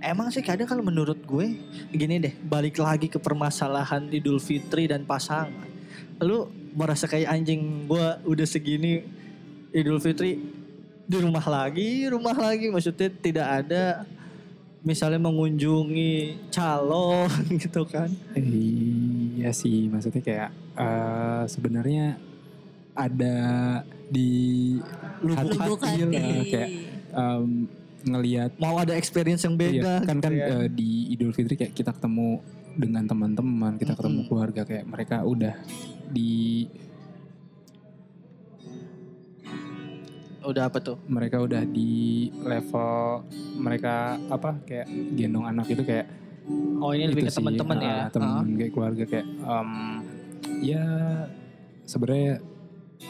C: Emang sih kadang kalau menurut gue gini deh, balik lagi ke permasalahan Idul Fitri dan pasangan. Lu merasa kayak anjing gue udah segini Idul Fitri di rumah lagi, rumah lagi maksudnya tidak ada misalnya mengunjungi calon gitu kan.
D: iya sih maksudnya kayak eh, sebenarnya ada di
C: Lubuk
D: hati,
F: hati.
D: lah, kayak em, ngelihat
C: Mau ada experience yang beda
D: Iya, kan kan
C: gitu ya.
D: eh, di Idul Fitri kayak kita ketemu dengan teman-teman, kita ketemu
C: Mm-mm.
D: keluarga kayak mereka udah di
C: udah apa tuh?
D: mereka udah di level mereka apa kayak gendong anak itu kayak
C: Oh ini lebih ke teman-teman ya.
D: ah, teman kayak keluarga kayak em, ya sebenarnya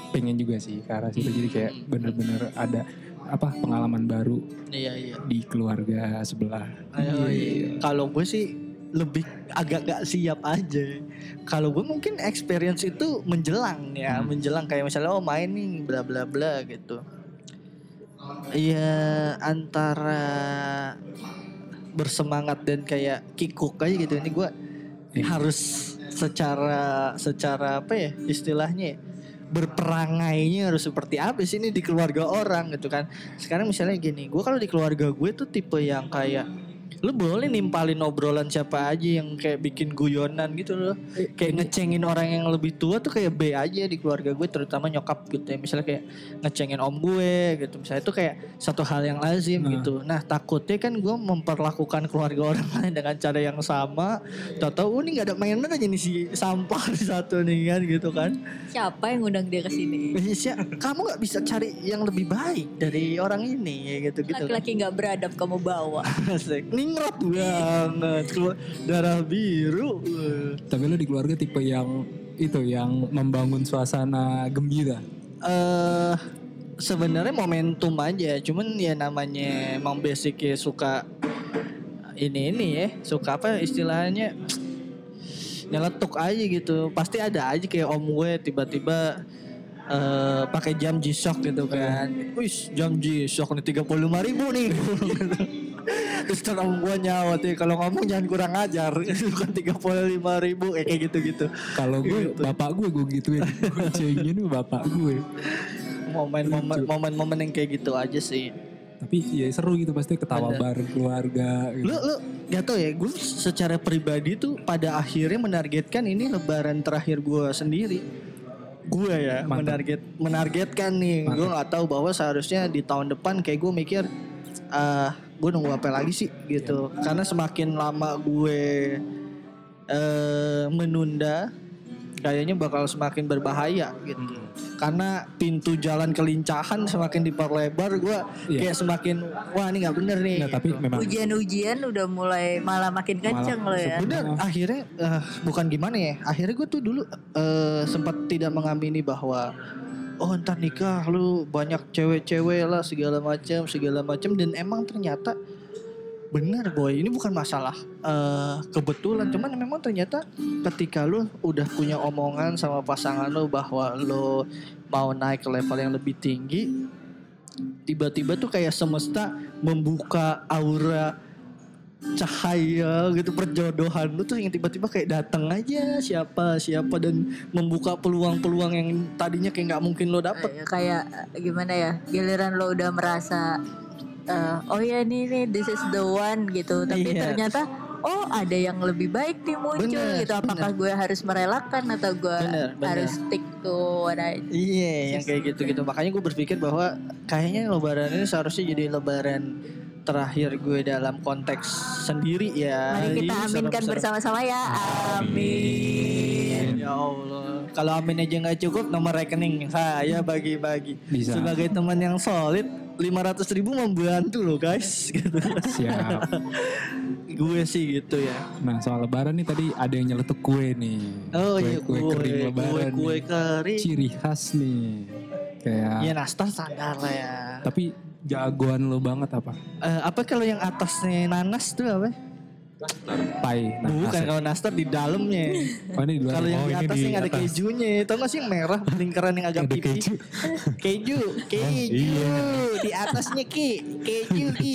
D: pengen juga sih ke arah situ jadi kayak
C: Hmm.
D: bener-bener ada apa pengalaman baru
C: Iya iya.
D: di keluarga sebelah
C: Ayo, iya. Kalau gue sih lebih agak gak siap aja. Kalau gue mungkin experience itu menjelang ya,
D: Hmm.
C: menjelang kayak misalnya oh main nih bla bla bla gitu. Iya antara bersemangat dan kayak kikuk aja gitu. Ini gue
D: Iya.
C: harus secara secara apa ya istilahnya ya, berperangainya harus seperti apa sih ini di keluarga orang gitu kan. Sekarang misalnya gini gue kalau di keluarga gue tuh tipe yang kayak lu boleh nimpalin obrolan siapa aja yang kayak bikin guyonan gitu loh kayak ngecengin orang yang lebih tua tuh kayak B aja di keluarga gue terutama nyokap gitu ya misalnya kayak ngecengin om gue gitu misalnya itu kayak satu hal yang lazim
D: Nah.
C: gitu nah takutnya kan gue memperlakukan keluarga orang lain dengan cara yang sama tahu-tahu oh, ini nggak ada mainan aja nih si sampah di satu nih kan gitu kan
F: Siapa yang ngundang dia ke sini?
C: Indonesia kamu nggak bisa cari yang lebih baik dari orang ini ya gitu gitu
F: Laki-laki nggak beradab kamu bawa.
C: Asik. Ningrat banget keluar darah biru.
D: Tapi lo di keluarga tipe yang itu yang membangun suasana gembira?
C: Eh sebenarnya momentum aja. Cuman ya namanya emang basicnya suka ini ini ya. Suka apa istilahnya? Nyeletuk aja gitu. Pasti ada aja kayak om gue tiba-tiba eh pakai jam G-Shock gitu kan. Wis jam G-Shock nih 35 ribu nih terus om gue nyawat ya kalau ngomong jangan kurang ajar bukan 35 ribu eh, kayak gitu-gitu
D: kalau gue
C: Gitu.
D: bapak gue gue gituin gue cengin bapak gue
C: momen-momen momen-momen yang kayak gitu aja sih
D: tapi ya seru gitu pasti ketawa
C: Bener.
D: bareng keluarga gitu.
C: Lu lu gak tau ya, gue secara pribadi tuh pada akhirnya menargetkan ini lebaran terakhir gue sendiri. Gue ya
D: Mantap.
C: menarget menargetkan nih. Gue nggak tahu bahwa seharusnya di tahun depan kayak gue mikir ah gue nunggu apa lagi sih gitu. Karena semakin lama gue eh menunda kayaknya bakal semakin berbahaya gitu. Karena pintu jalan kelincahan semakin diperlebar, gue
D: Iya.
C: kayak semakin wah ini nggak bener nih.
D: Nggak, tapi memang
F: Ujian-ujian udah mulai malah makin kenceng
D: Malah
F: loh ya.
C: Bener, akhirnya eh, bukan gimana ya. Akhirnya gue tuh dulu eh, sempat tidak mengamini bahwa oh ntar nikah lu banyak cewek-cewek lah segala macam segala macam dan emang ternyata bener boy. Ini bukan masalah eh, kebetulan. Cuman memang ternyata ketika lu udah punya omongan sama pasangan lu bahwa lu mau naik ke level yang lebih tinggi tiba-tiba tuh kayak semesta membuka aura cahaya gitu perjodohan lu tuh yang tiba-tiba kayak datang aja siapa siapa dan membuka peluang-peluang yang tadinya kayak nggak mungkin lo dapet
F: Eh, kayak eh, gimana ya giliran lo udah merasa eh, oh ya ini nih this is the one gitu tapi
C: Iya.
F: ternyata oh ada yang lebih baik nih muncul
C: Bener,
F: gitu apakah gue harus merelakan atau gue
C: Bener, bener.
F: harus stick to what I
C: Iya, yang kayak gitu-gitu. Makanya gue berpikir bahwa kayaknya lebaran ini seharusnya jadi lebaran terakhir gue dalam konteks sendiri ya.
F: Mari kita
C: Ih,
F: aminkan bersama-sama ya. Amin.
C: Ya Allah. Kalau amin aja nggak cukup, nomor rekening saya bagi-bagi.
D: Bisa.
C: Sebagai teman yang solid, 500 ribu membantu loh guys. Gitu.
D: siap.
C: gue sih gitu ya.
D: Nah soal lebaran nih tadi ada yang nyeletuk kue nih.
C: Oh
D: kue,
C: iya
D: kue
C: kue,
D: kering
C: kue,
D: lebaran.
C: kue,
D: nih.
C: kering.
D: Ciri khas nih. Kayak
C: Ya nastar standar lah ya.
D: tapi jagoan lo banget apa?
C: Eh, apa kalau yang atasnya nanas tuh apa?
D: Pai. Nah,
C: Bukan kalau nastar di dalamnya.
D: Oh ini di luar.
C: Kalau yang
E: Oh,
C: di atas yang ada
E: atas.
C: kejunya, tau gak sih yang merah lingkaran yang agak pipih?
E: keju.
C: keju, keju, di atasnya ki, keju ki,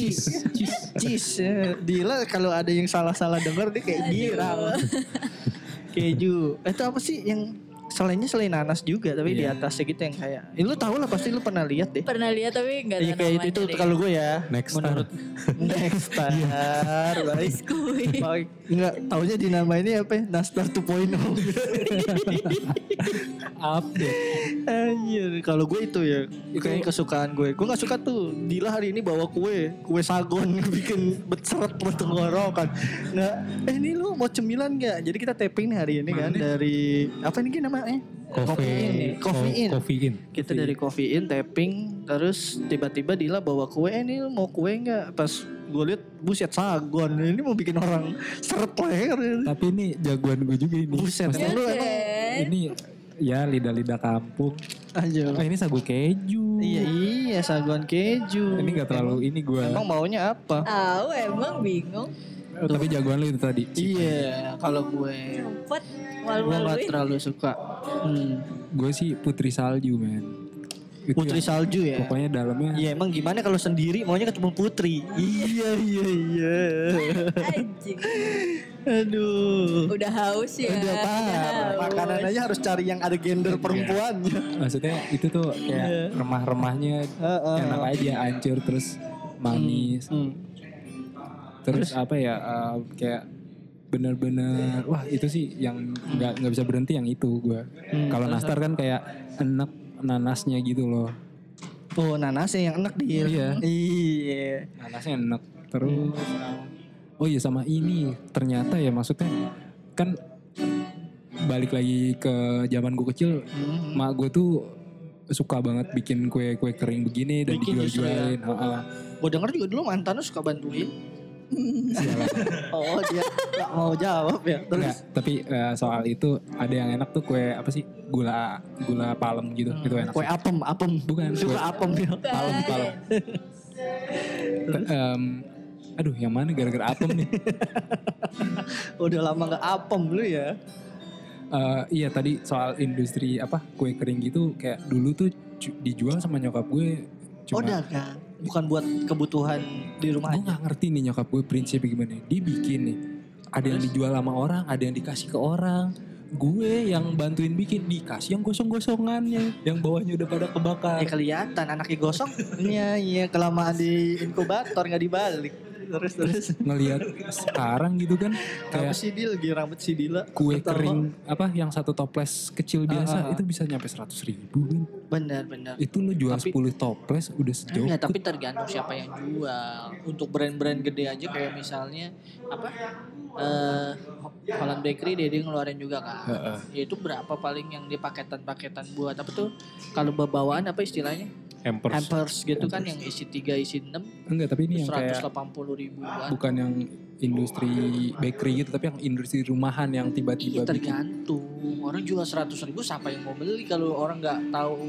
C: cheese. Eh, Dila kalau ada yang salah-salah denger dia kayak girang. keju, Eh, itu apa sih yang selainnya selain nanas juga, tapi di
D: Iya.
C: atasnya gitu yang kayak, eh, lu tau lah pasti lu pernah lihat deh.
F: Pernah lihat tapi nggak
C: Iya
F: tahu
C: kayak itu,
F: namanya
C: itu
F: deh.
C: kalau gue ya.
E: Next
C: menurut next star, baik.
F: Biskuit.
C: Baik. Enggak, taunya dinamainnya apa ya? Nastar 2.0.
D: Update.
C: Anjir, kalau gue itu ya kayaknya kesukaan gue. Gue gak suka tuh. Dila hari ini bawa kue, kue sagon bikin seret tenggorokan. Nggak, eh ini lu mau cemilan gak? Jadi kita tapping nih hari ini kan dari apa ini kan namanya?
E: Coffee,
C: Coffee in.
E: Coffee in.
C: Kita dari coffee in tapping terus tiba-tiba Dila bawa kue eh, ini lu mau kue nggak pas gue lihat buset sagon ini mau bikin orang seret leher
D: Tapi ini jagoan gue juga ini.
C: buset
D: Maksudnya
C: lu emang
D: ini ya lidah-lidah kampung.
C: aja
D: Oh ini sagu keju.
C: iya iya sagon keju
D: Ini gak terlalu ini gue.
C: emang maunya apa
F: Tahu emang bingung.
D: Tapi jagoan lo itu tadi.
C: iya kalau gue
F: Cepet
C: gue nggak terlalu suka hmm.
D: Gue sih putri salju men. Itu
C: putri
D: yang-
C: salju ya
D: Pokoknya dalamnya
C: Iya emang gimana kalau sendiri maunya ketemu putri Iya iya iya
F: Anjing.
C: Aduh
F: Udah haus ya.
C: Udah parah
F: haus.
C: Makanan aja harus cari yang ada gender perempuannya
D: maksudnya itu tuh kayak remah-remahnya
C: Heeh.
D: enak aja hancur terus manis
C: Hmm.
D: Terus, apa ya eh, kayak bener-bener wah itu sih yang nggak nggak bisa berhenti yang itu gue kalau nastar kan kayak enak nanasnya gitu loh.
C: Oh nanasnya yang enak dia
D: Iya.
C: Iya.
D: Nanasnya enak terus oh iya sama ini. Ternyata ya maksudnya kan balik lagi ke zaman gue kecil
C: Hmm.
D: mak gue tuh suka banget bikin kue kue kering begini dan
C: ya.
D: dijual-jualin Heeh.
C: Gue denger juga dulu mantan lu suka bantuin Oh dia gak mau jawab ya. Terus?
D: tapi eh, soal itu ada yang enak tuh kue apa sih gula gula palem gitu. Itu enak
C: Kue
D: sih.
C: apem Apem.
D: Bukan,
C: Suka
D: kue-
C: apem ya.
D: palem palem. Te- em, aduh yang mana gara-gara apem nih?
C: Udah lama gak apem lu ya.
D: Eh, iya tadi soal industri apa kue kering gitu kayak dulu tuh cu- dijual sama nyokap gue.
C: Oh
D: cuma
C: dagang Bukan buat kebutuhan di rumah
D: gue nggak ngerti nih nyokap gue prinsipnya gimana. Dia bikin nih. Ada yang dijual sama orang ada yang dikasih ke orang. Gue yang bantuin bikin dikasih yang gosong-gosongannya. Yang bawahnya udah pada kebakar.
C: Ya kelihatan anaknya gosong. Iya iya kelamaan di inkubator nggak dibalik. Terus terus.
D: ngelihat sekarang gitu kan
C: Kayak
D: kayak
C: si Dil, lagi rambut si Dila.
D: kue kering apa yang satu toples kecil biasa
C: Ah, ah, ah.
D: itu bisa nyampe seratus ribu kan
C: Bener bener.
D: itu lu jual
C: Tapi-
D: 10 toples udah sejauh
C: Ya tapi tergantung siapa yang jual. Untuk brand-brand gede aja kayak misalnya apa? Eh Holland Bakery dia, dia ngeluarin juga kan.
D: Heeh.
C: Ya itu berapa paling yang di paketan-paketan buat apa tuh? Kalau bawaan apa istilahnya?
E: Hampers.
C: Hampers gitu kan yang isi 3 isi 6
D: enggak tapi ini yang kayak
C: 180 ribuan.
D: bukan yang industri bakery gitu tapi yang industri rumahan yang
C: Iya
D: tiba-tiba bikin
C: tergantung. Orang jual 100 ribu siapa yang mau beli kalau orang nggak tahu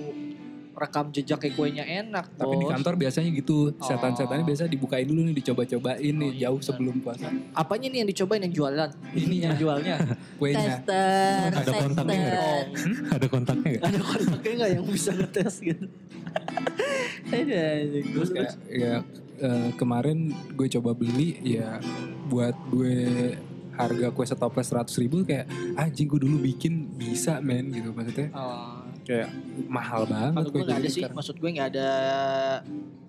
C: rekam jejak kayak kuenya enak.
D: tapi di kantor biasanya gitu setan-setannya
C: Oh.
D: biasa dibukain dulu nih dicoba-cobain nih
C: Oh, iya,
D: jauh
C: benar.
D: sebelum puasa
C: Apanya nih yang dicobain yang jualan? Ini yang jualnya.
D: kuenya
F: Tester,
E: Ada kontaknya nggak?
F: tester.
E: Ada kontaknya gak?
C: Ada kontaknya nggak yang bisa ngetes gitu?
D: Terus kayak ya eh, kemarin gue coba beli ya buat gue harga kue setoples seratus ribu kayak anjing gue dulu bikin bisa men gitu maksudnya
C: Oh,
D: kayak mahal banget
C: kalau gue nggak ada sih,
D: sekarang.
C: maksud gue nggak ada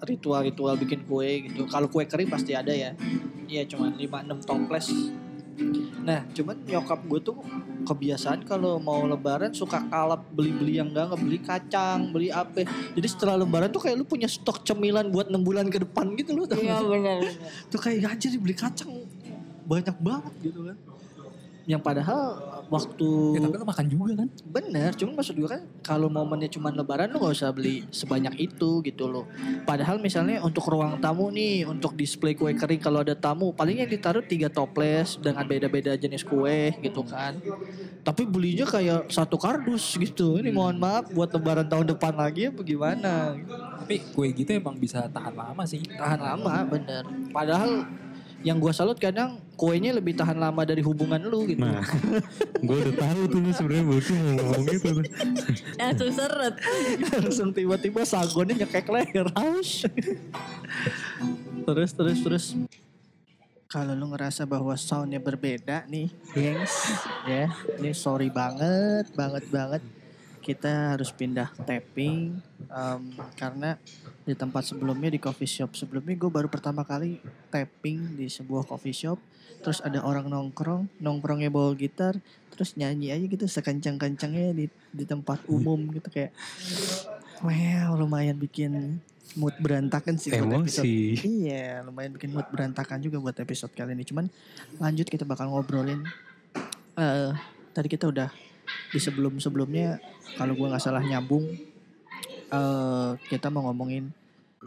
C: ritual-ritual bikin kue gitu. Kalau kue kering pasti ada ya. Iya cuma 5-6 toples. Nah cuman nyokap gue tuh kebiasaan kalau mau lebaran suka kalap beli-beli yang enggak beli kacang, beli apa. Jadi setelah lebaran tuh kayak lu punya stok cemilan buat 6 bulan ke depan gitu loh.
F: Iya benar.
C: Tuh kayak anjir beli kacang banyak banget gitu kan. Yang padahal waktu
D: ya, tapi lo makan juga kan
C: Bener, cuman maksud gue kan kalau momennya cuma lebaran lu gak usah beli sebanyak itu gitu loh. Padahal misalnya untuk ruang tamu nih, untuk display kue kering kalau ada tamu, paling yang ditaruh tiga toples dengan beda-beda jenis kue gitu kan. Tapi belinya kayak satu kardus gitu. Ini mohon maaf buat lebaran tahun depan lagi apa gimana.
D: tapi kue gitu emang bisa tahan lama sih
C: Tahan lama bener. Padahal yang gua salut kadang kuenya lebih tahan lama dari hubungan lu gitu.
E: Nah, gue udah tahu tuh lu sebenarnya Budi mau ngomong gitu.
F: Langsung seret.
C: langsung tiba-tiba sagonnya nyekek leher aus terus terus terus kalau lu ngerasa bahwa soundnya berbeda nih gengs ya ini sorry banget banget banget kita harus pindah tapping em, karena di tempat sebelumnya di coffee shop sebelumnya gue baru pertama kali tapping di sebuah coffee shop terus ada orang nongkrong nongkrongnya bawa gitar terus nyanyi aja gitu sekencang-kencangnya di di tempat umum gitu kayak wow lumayan bikin mood berantakan sih buat episode
E: Emosi.
C: Iya, lumayan bikin mood berantakan juga buat episode kali ini. Cuman lanjut kita bakal ngobrolin. eh tadi kita udah di sebelum-sebelumnya kalau gua nggak salah nyambung eh kita mau ngomongin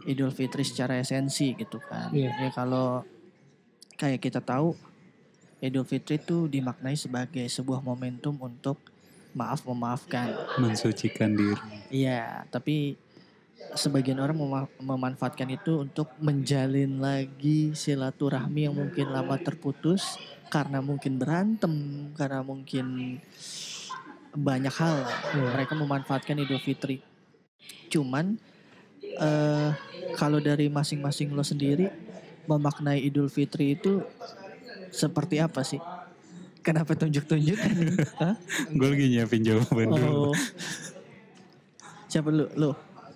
C: Idul Fitri secara esensi gitu kan.
D: Iya.
C: Ya kalau kayak kita tahu Idul Fitri itu dimaknai sebagai sebuah momentum untuk maaf memaafkan.
E: Mensucikan diri.
C: Iya, tapi sebagian orang mema- memanfaatkan itu untuk menjalin lagi silaturahmi yang mungkin lama terputus karena mungkin berantem, karena mungkin banyak hal. Mereka memanfaatkan Idul Fitri. Cuman eh kalau dari masing-masing lo sendiri memaknai Idul Fitri itu seperti apa sih? Kenapa tunjuk-tunjuk? Hah?
E: Gue lagi nyiapin jawaban dulu.
C: Oh. Siapa lu? Lu?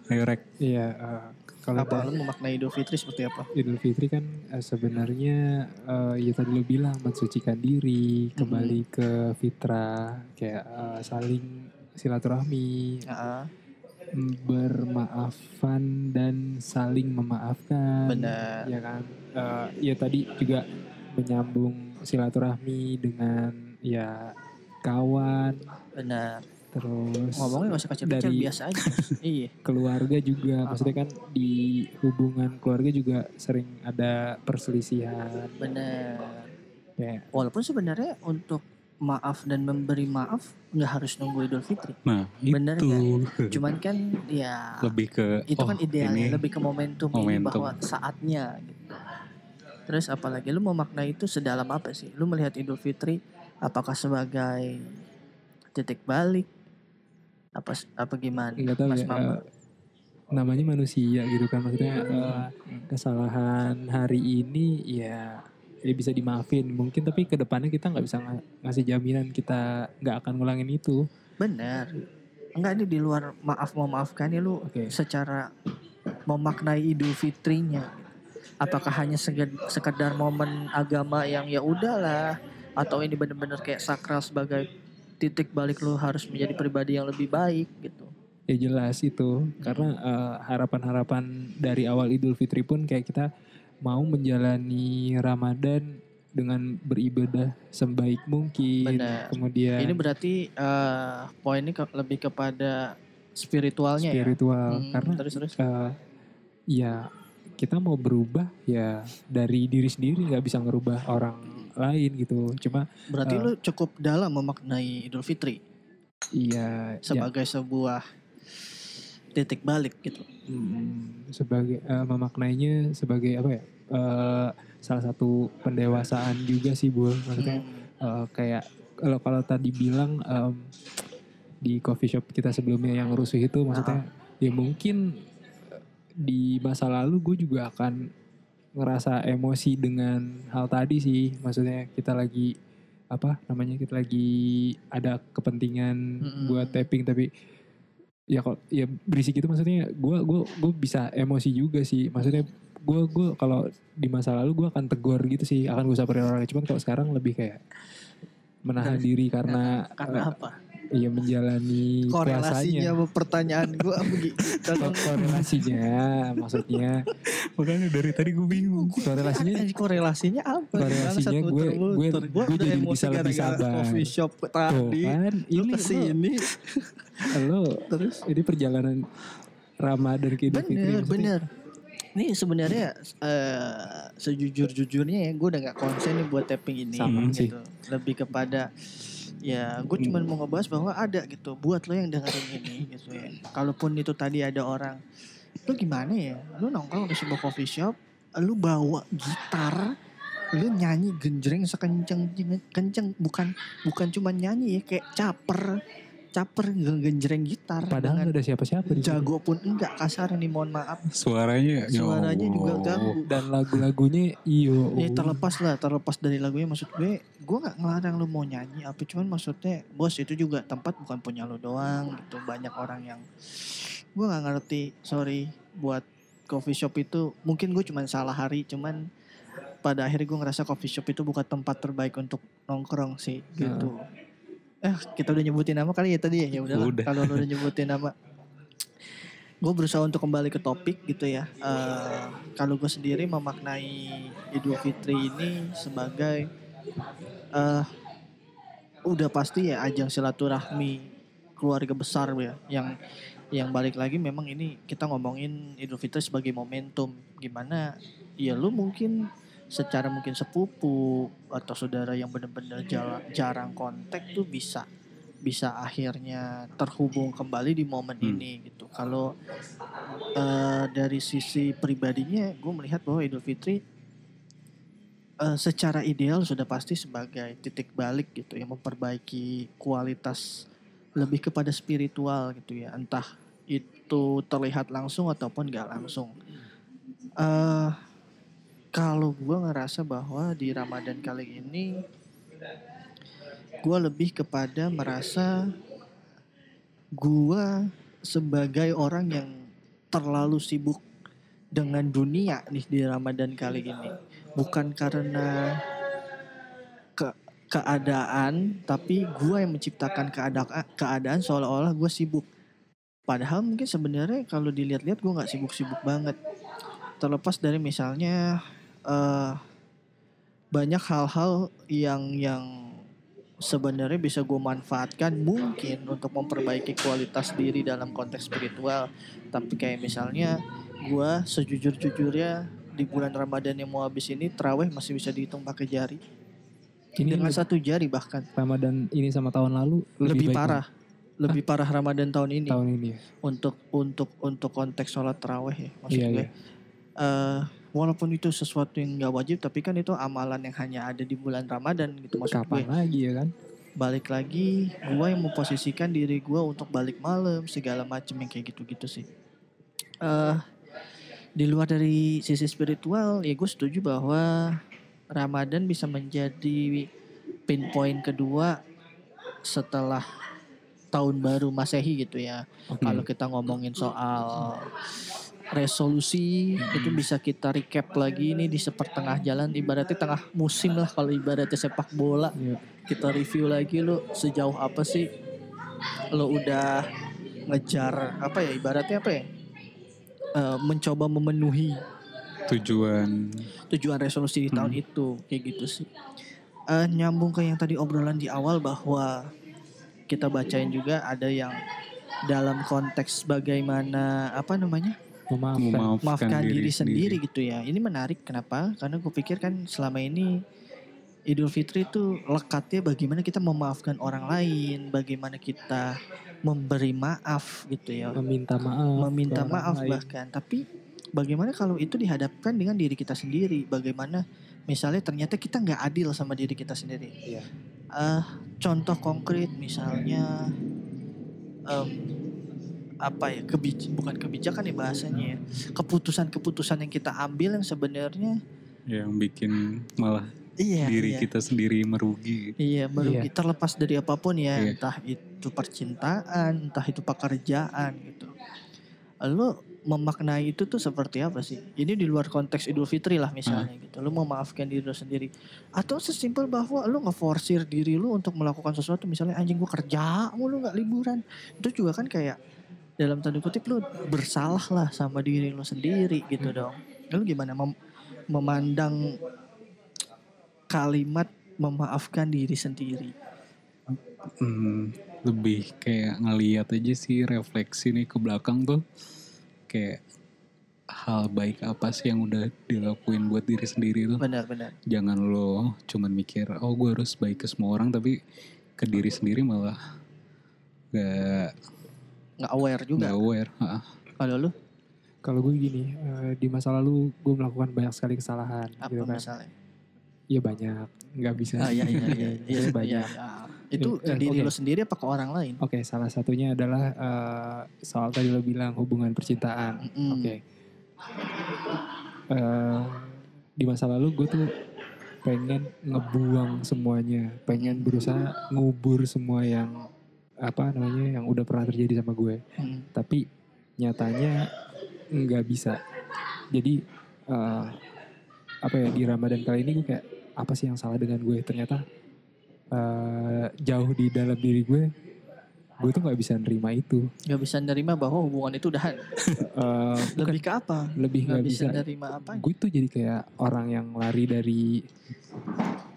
E: Ayo rek.
D: Iya, eh, kalau
C: lu memaknai Idul Fitri seperti apa?
D: Idul Fitri kan eh, sebenarnya eh, ya tadi lu bilang mensucikan diri, kembali ke fitrah, kayak eh, saling silaturahmi,
C: Heeh.
D: bermaafan dan saling memaafkan.
C: Benar.
D: Ya kan. Eh, ya tadi juga menyambung silaturahmi dengan ya kawan,
C: Benar.
D: Terus
C: Ngomongnya gak usah
D: dari-
C: biasa aja. iya.
D: keluarga juga maksudnya kan di hubungan keluarga juga sering ada perselisihan
C: Benar.
D: kayak
C: Walaupun sebenarnya untuk maaf dan memberi maaf nggak harus nunggu Idul Fitri.
E: Nah,
C: Bener
E: itu.
C: Cuman kan ya
E: Lebih ke
C: itu
E: oh,
C: kan idealnya
E: ini
C: lebih ke momentum, ini
E: momentum.
C: bahwa saatnya gitu. Terus apalagi lu memaknai itu sedalam apa sih? Lu melihat Idul Fitri apakah sebagai titik balik apa apa gimana?
D: nggak tahu
C: Mas
D: ya
C: Mama?
D: eh, namanya manusia gitu kan maksudnya eh, kesalahan hari ini ya ya bisa dimaafin mungkin tapi ke depannya kita nggak bisa nga- ngasih jaminan kita nggak akan ngulangin itu
C: Benar. Enggak ini di luar maaf memaafkan ya lu
D: Oke.
C: secara memaknai Idul Fitrinya. Apakah hanya seged- sekedar momen agama yang ya udahlah atau ini benar-benar kayak sakral sebagai titik balik lu harus menjadi pribadi yang lebih baik gitu.
D: ya jelas itu karena eh, harapan-harapan dari awal Idul Fitri pun kayak kita mau menjalani Ramadan dengan beribadah sebaik mungkin
C: Benar.
D: kemudian
C: Ini berarti eh poinnya ke- lebih kepada spiritualnya ya.
D: spiritual
C: Hmm,
D: karena
C: terus terus.
D: eh, ya kita mau berubah ya dari diri sendiri nggak bisa ngerubah orang lain gitu. Cuma
C: Berarti
D: eh,
C: lu cukup dalam memaknai Idul Fitri?
D: Iya ya,
C: sebagai sebuah titik balik gitu.
D: mm, sebagai eh, memaknainya sebagai apa ya? Eh, salah satu pendewasaan juga sih bu. Maksudnya
C: Hmm.
D: eh, kayak kalau kalau tadi bilang em, di coffee shop kita sebelumnya yang rusuh itu maksudnya ya mungkin di masa lalu gue juga akan ngerasa emosi dengan hal tadi sih maksudnya kita lagi apa namanya kita lagi ada kepentingan
C: Mm-mm.
D: buat tapping tapi ya kok ya berisik itu maksudnya gue gua gue bisa emosi juga sih maksudnya gue gue kalau di masa lalu gue akan tegur gitu sih akan gue sabarin orang cuman kalau sekarang lebih kayak menahan diri karena
C: Karena apa?
D: Iya menjalani
C: Korelasinya
D: puasanya
C: sama pertanyaan gue
D: Ko- korelasinya maksudnya
E: Makanya dari tadi gue bingung.
D: korelasinya
C: korelasinya apa?
D: Korelasinya gue- gue-
C: Gua
D: gue
C: udah
D: jadi bisa lebih sabar.
C: Coffee shop
D: tuh
C: tadi.
D: kan
C: Lu
D: ini
C: ke sini.
D: lo
C: Terus
D: ini perjalanan Ramadan ke Idul Fitri
C: bener
D: maksudnya.
C: bener. Ini sebenarnya eh, sejujur-jujurnya ya gue udah gak konsen nih buat tapping ini
D: Sama sih.
C: gitu. Lebih kepada ya gue cuma mau ngebahas bahwa ada gitu buat lo yang dengerin ini gitu ya. Kalaupun itu tadi ada orang lu gimana ya? Lu nongkrong di sebuah coffee shop, lu bawa gitar, lu nyanyi genjreng sekenceng kenceng bukan bukan cuma nyanyi ya kayak caper caper genjreng gitar
D: padahal ada siapa-siapa di situ.
C: jago pun enggak kasar nih mohon maaf
E: Suaranya. ya
C: suaranya juga
E: Allah.
C: ganggu
D: dan lagu-lagunya iyo
C: Ya terlepas lah, terlepas dari lagunya maksud gue, gue nggak ngelarang lu mau nyanyi apa cuman maksudnya bos itu juga tempat bukan punya lu doang gitu banyak orang yang gue nggak ngerti sorry buat coffee shop itu mungkin gue cuman salah hari cuman pada akhirnya gue ngerasa coffee shop itu bukan tempat terbaik untuk nongkrong sih gitu. Eh kita udah nyebutin nama kali ya tadi ya ya
E: Udah.
C: kalau udah nyebutin nama gue berusaha untuk kembali ke topik gitu ya. Eh, kalau gue sendiri memaknai Idul Fitri ini sebagai eh udah pasti ya ajang silaturahmi keluarga besar ya yang yang balik lagi memang ini kita ngomongin Idul Fitri sebagai momentum gimana ya lu mungkin secara mungkin sepupu atau saudara yang benar-benar jarang kontak tuh bisa bisa akhirnya terhubung kembali di momen
E: Hmm.
C: ini gitu. Kalau eh, dari sisi pribadinya, gue melihat bahwa Idul Fitri eh, secara ideal sudah pasti sebagai titik balik gitu yang memperbaiki kualitas lebih kepada spiritual gitu ya. Entah itu terlihat langsung ataupun gak langsung. eh kalau gue ngerasa bahwa di Ramadan kali ini gue lebih kepada merasa gue sebagai orang yang terlalu sibuk dengan dunia nih di Ramadan kali ini. Bukan karena ke keadaan tapi gue yang menciptakan keadaan keadaan seolah-olah gue sibuk. Padahal mungkin sebenarnya kalau dilihat-lihat gue nggak sibuk-sibuk banget. Terlepas dari misalnya eh banyak hal-hal yang yang sebenarnya bisa gue manfaatkan mungkin untuk memperbaiki kualitas diri dalam konteks spiritual. Tapi kayak misalnya gue sejujur-jujurnya di bulan Ramadan yang mau habis ini terawih masih bisa dihitung pakai jari.
D: Ini
C: dengan
D: lebih-
C: satu jari bahkan.
D: Ramadan ini sama tahun lalu
C: lebih,
D: baik
C: parah. lebih parah Ramadan tahun ini.
D: Tahun ini ya.
C: untuk untuk untuk konteks sholat terawih ya maksud
D: Iya,
C: gue.
D: iya.
C: eh, walaupun itu sesuatu yang nggak wajib tapi kan itu amalan yang hanya ada di bulan Ramadan gitu maksud
D: kapan
C: gue.
D: lagi ya kan?
C: Balik lagi gue yang memposisikan diri gue untuk balik malam segala macem yang kayak gitu-gitu sih. Eh di luar dari sisi spiritual ya gue setuju bahwa Ramadan bisa menjadi pinpoint kedua setelah tahun baru Masehi gitu ya. Kalau kita ngomongin soal resolusi itu bisa kita recap lagi ini di sepertengah jalan ibaratnya tengah musim lah kalau ibaratnya sepak bola.
D: Iya.
C: kita review lagi lu sejauh apa sih lo udah ngejar apa ya ibaratnya apa ya? Eh, mencoba memenuhi
E: Tujuan.
C: tujuan resolusi di tahun itu kayak gitu sih. Eh, nyambung ke yang tadi obrolan di awal bahwa kita bacain juga ada yang dalam konteks bagaimana apa namanya
D: Memaafkan.
E: memaafkan,
C: maafkan diri, sendiri gitu ya. Ini menarik kenapa? Karena gue pikir kan selama ini Idul Fitri itu lekatnya bagaimana kita memaafkan orang lain, bagaimana kita memberi maaf gitu ya,
D: Meminta maaf.
C: meminta maaf
D: lain.
C: bahkan. Tapi bagaimana kalau itu dihadapkan dengan diri kita sendiri? Bagaimana misalnya ternyata kita nggak adil sama diri kita sendiri?
D: Iya.
C: Eh, contoh konkret misalnya em, apa ya kebij bukan kebijakan ya bahasanya ya keputusan-keputusan yang kita ambil yang sebenarnya
E: yang bikin malah
C: iya
E: diri
C: iya.
E: kita sendiri merugi.
C: Iya, merugi terlepas dari apa pun ya,
E: Iya.
C: entah itu percintaan, entah itu pekerjaan gitu. Lu memaknai itu tuh seperti apa sih? Ini di luar konteks Idul Fitri lah misalnya gitu. Lu memaafkan diri lu sendiri atau sesimpel bahwa lu ngeforsir diri lu untuk melakukan sesuatu misalnya anjing gua kerja mulu nggak liburan. Itu juga kan kayak dalam tanda kutip lu bersalah lah sama diri lu sendiri gitu dong. Lu gimana mem- memandang kalimat memaafkan diri sendiri?
E: Hmm, lebih kayak ngeliat aja sih refleksi nih ke belakang tuh kayak hal baik apa sih yang udah dilakuin buat diri sendiri tuh
C: Benar-benar.
E: jangan lo cuman mikir oh gue harus baik ke semua orang tapi ke diri sendiri malah gak,
C: Nggak aware juga.
E: gak aware.
C: Kalau lu
D: Kalau gue gini, eh, di masa lalu gue melakukan banyak sekali kesalahan.
C: apa
D: gitu kan.
C: misalnya?
D: Iya banyak, nggak bisa.
C: Ah, iya, iya, iya, iya, iya,
D: banyak.
C: iya. Itu ke
D: Eh,
C: diri
D: oke.
C: lu sendiri apa ke orang lain?
D: Oke, salah satunya adalah eh, soal tadi lo bilang hubungan percintaan.
C: Mm-mm.
D: Oke. Eh, di masa lalu gue tuh pengen ngebuang semuanya, pengen berusaha ngubur semua yang apa namanya yang udah pernah terjadi sama gue.
C: Mm.
D: Tapi nyatanya nggak bisa. Jadi eh, apa ya di Ramadan kali ini gue kayak apa sih yang salah dengan gue? Ternyata eh, jauh di dalam diri gue, gue tuh nggak bisa nerima itu.
C: Gak bisa nerima bahwa hubungan itu udahan.
D: Eh, bukan
C: Lebih ke apa?
D: lebih
C: Gak
D: nggak
C: bisa
D: bisa.
C: nerima apa?
D: Gue tuh jadi kayak orang yang lari dari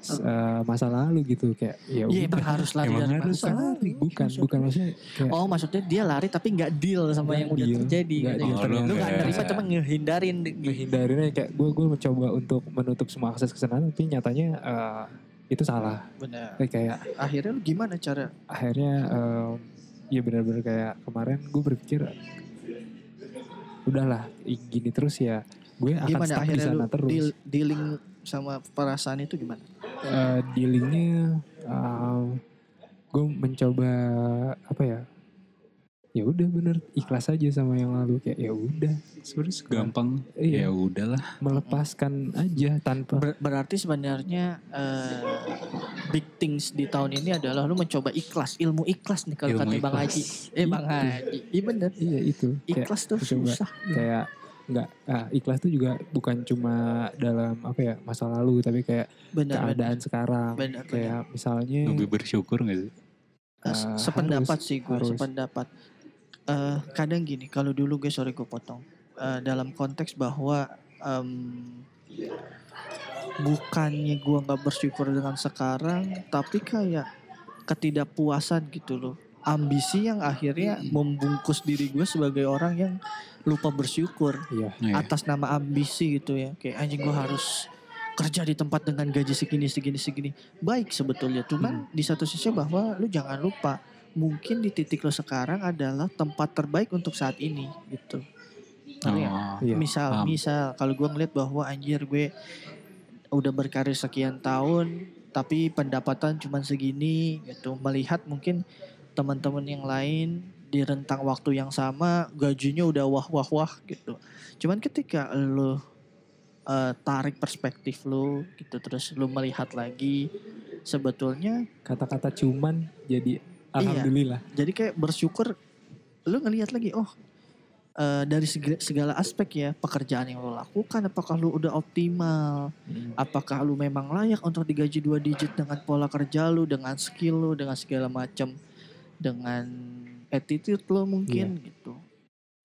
D: eh, masa lalu gitu kayak ya
C: Iya
D: udah.
C: emang harus lari
E: Emang
C: dari
E: harus
C: masa lalu.
D: bukan
C: Maksudnya.
D: bukan maksudnya kayak
C: Oh maksudnya dia lari tapi nggak deal sama
D: Nggak
C: yang udah
D: deal,
C: terjadi.
D: nggak
C: gitu.
D: deal.
C: Lu
E: Oh, lu
C: nggak
E: nggak-
C: nerima cuma ngehindarin.
D: ngehindarinnya kayak gue gue mencoba untuk menutup semua akses ke sana tapi nyatanya eh, itu salah
C: Benar.
D: kayak, kayak
C: Akhirnya lu gimana cara?
D: akhirnya em, ya benar-benar kayak kemarin gue berpikir udahlah gini terus ya gue akan
C: Gimana
D: stuck di sana terus
C: deal- dealing sama perasaan itu gimana?
D: Eh, dealingnya gue mencoba apa ya ya udah bener ikhlas aja sama yang lalu kayak ya udah
E: sebenarnya gampang
D: Iya.
E: ya udahlah
D: melepaskan aja tanpa
C: Ber- berarti sebenarnya eh, big things di tahun ini adalah lu mencoba ikhlas, ilmu ikhlas nih kalau kata Bang. Haji. Eh Bang Haji, iya bener.
D: iya itu kayak
C: Ikhlas tuh
D: coba
C: susah.
D: kayak nggak ah, ikhlas tuh juga bukan cuma dalam apa ya masa lalu tapi kayak
C: benar.
D: keadaan sekarang
C: Benar,
D: kayak misalnya
E: lebih bersyukur gak sih
C: eh, sependapat
D: harus-
C: sih gue,
D: harus.
C: sependapat. Eh, kadang gini, kalau dulu gue sorry gue potong. Eh, dalam konteks bahwa em, bukannya gue nggak bersyukur dengan sekarang, tapi kayak ketidakpuasan gitu loh. Ambisi yang akhirnya membungkus diri gue sebagai orang yang lupa bersyukur
D: iya
E: Iya.
C: atas nama ambisi gitu ya. Kayak anjing gue harus kerja di tempat dengan gaji segini segini segini. Baik sebetulnya, cuman di satu sisi bahwa lu jangan lupa mungkin di titik lo sekarang adalah tempat terbaik untuk saat ini gitu.
E: Oh,
D: Iya,
C: misal,
E: paham.
C: misal kalau gue ngeliat bahwa anjir gue udah berkarir sekian tahun tapi pendapatan cuma segini gitu. Melihat mungkin teman-teman yang lain di rentang waktu yang sama gajinya udah wah wah wah gitu. Cuman ketika lo eh, tarik perspektif lu gitu terus lu melihat lagi sebetulnya
D: Kata-kata cuman jadi alhamdulillah.
C: jadi kayak bersyukur lu ngelihat lagi oh eh, dari segi- segala aspek ya pekerjaan yang lo lakukan apakah lu udah optimal?
D: Hmm.
C: apakah lu memang layak untuk digaji dua digit dengan pola kerja lu dengan skill lu dengan segala macam dengan attitude lo mungkin gitu.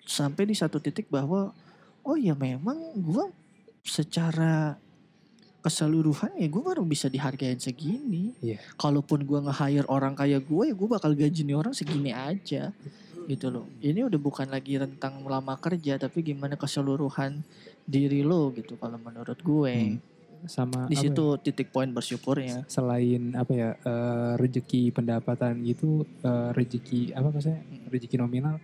C: Sampai di satu titik bahwa oh ya memang gua secara keseluruhan ya gue baru bisa dihargain segini.
D: Iya.
C: kalaupun gua nge-hire orang kayak gue ya gue bakal gaji nih orang segini aja gitu loh. Ini udah bukan lagi rentang lama kerja tapi gimana keseluruhan diri lo gitu kalau menurut gue.
D: Sama
C: di situ titik poin bersyukurnya.
D: Selain apa ya eh, rezeki pendapatan gitu eh, rezeki apa maksudnya? Rezeki nominal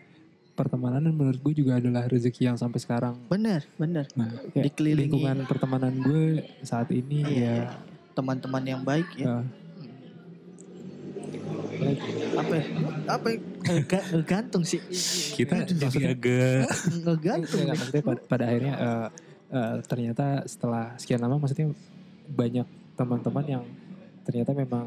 D: pertemanan menurut gue juga adalah rezeki yang sampai sekarang.
C: Bener bener
D: nah kayak
C: Dikelilingi.
D: lingkungan pertemanan gue saat ini
C: Iya,
D: ya.
C: teman-teman yang baik ya.
D: Apalagi?
C: apa ya? apa ngegantung sih
E: Kita jadi
D: maksudnya-
E: agak
C: ngegantung
D: Enggak, maksudnya pada, pada akhirnya eh, eh, ternyata setelah sekian lama maksudnya banyak teman-teman yang ternyata memang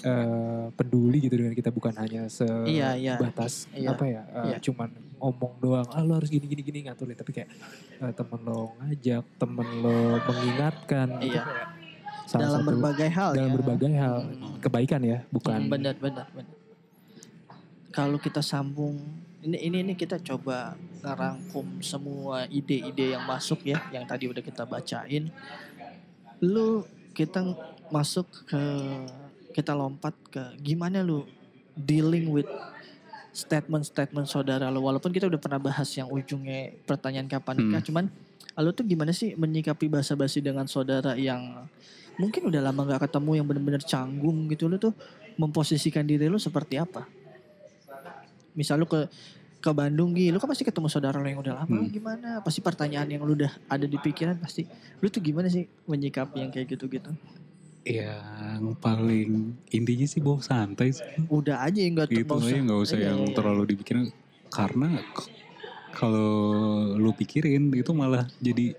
D: eh, peduli gitu dengan kita bukan hanya
C: Iya, iya.
D: sebatas
C: Iya.
D: apa ya
C: Iya.
D: cuman ngomong doang ah lo harus gini gini gini ngaturin tapi kayak eh, temen lo ngajak temen lo mengingatkan
C: Iya.
D: kayak salah
C: dalam
D: satu-
C: berbagai hal
D: dalam
C: ya.
D: berbagai hal
C: Hmm.
D: kebaikan ya bukan
C: benar benar benar kalau kita sambung ini ini ini kita coba ngerangkum semua ide-ide yang masuk ya yang tadi udah kita bacain. Lu kita masuk ke kita lompat ke gimana lu dealing with statement-statement saudara lu? Walaupun kita udah pernah bahas yang ujungnya pertanyaan kapan nikah cuman lu tuh gimana sih menyikapi basa-basi dengan saudara yang mungkin udah lama nggak ketemu yang bener-bener canggung gitu? Lu tuh memposisikan diri lu seperti apa misal lu ke ke Bandung gitu, lu kan pasti ketemu saudara lu yang udah lama
E: Hmm.
C: gimana? Pasti pertanyaan yang lu udah ada di pikiran pasti. Lu tuh gimana sih menyikapi yang kayak gitu-gitu?
E: yang paling intinya sih bawa santai sih.
C: Udah aja yang gak
E: gitu aja nggak usah yang
C: iya.
E: terlalu dipikirin karena kalau lu pikirin itu malah jadi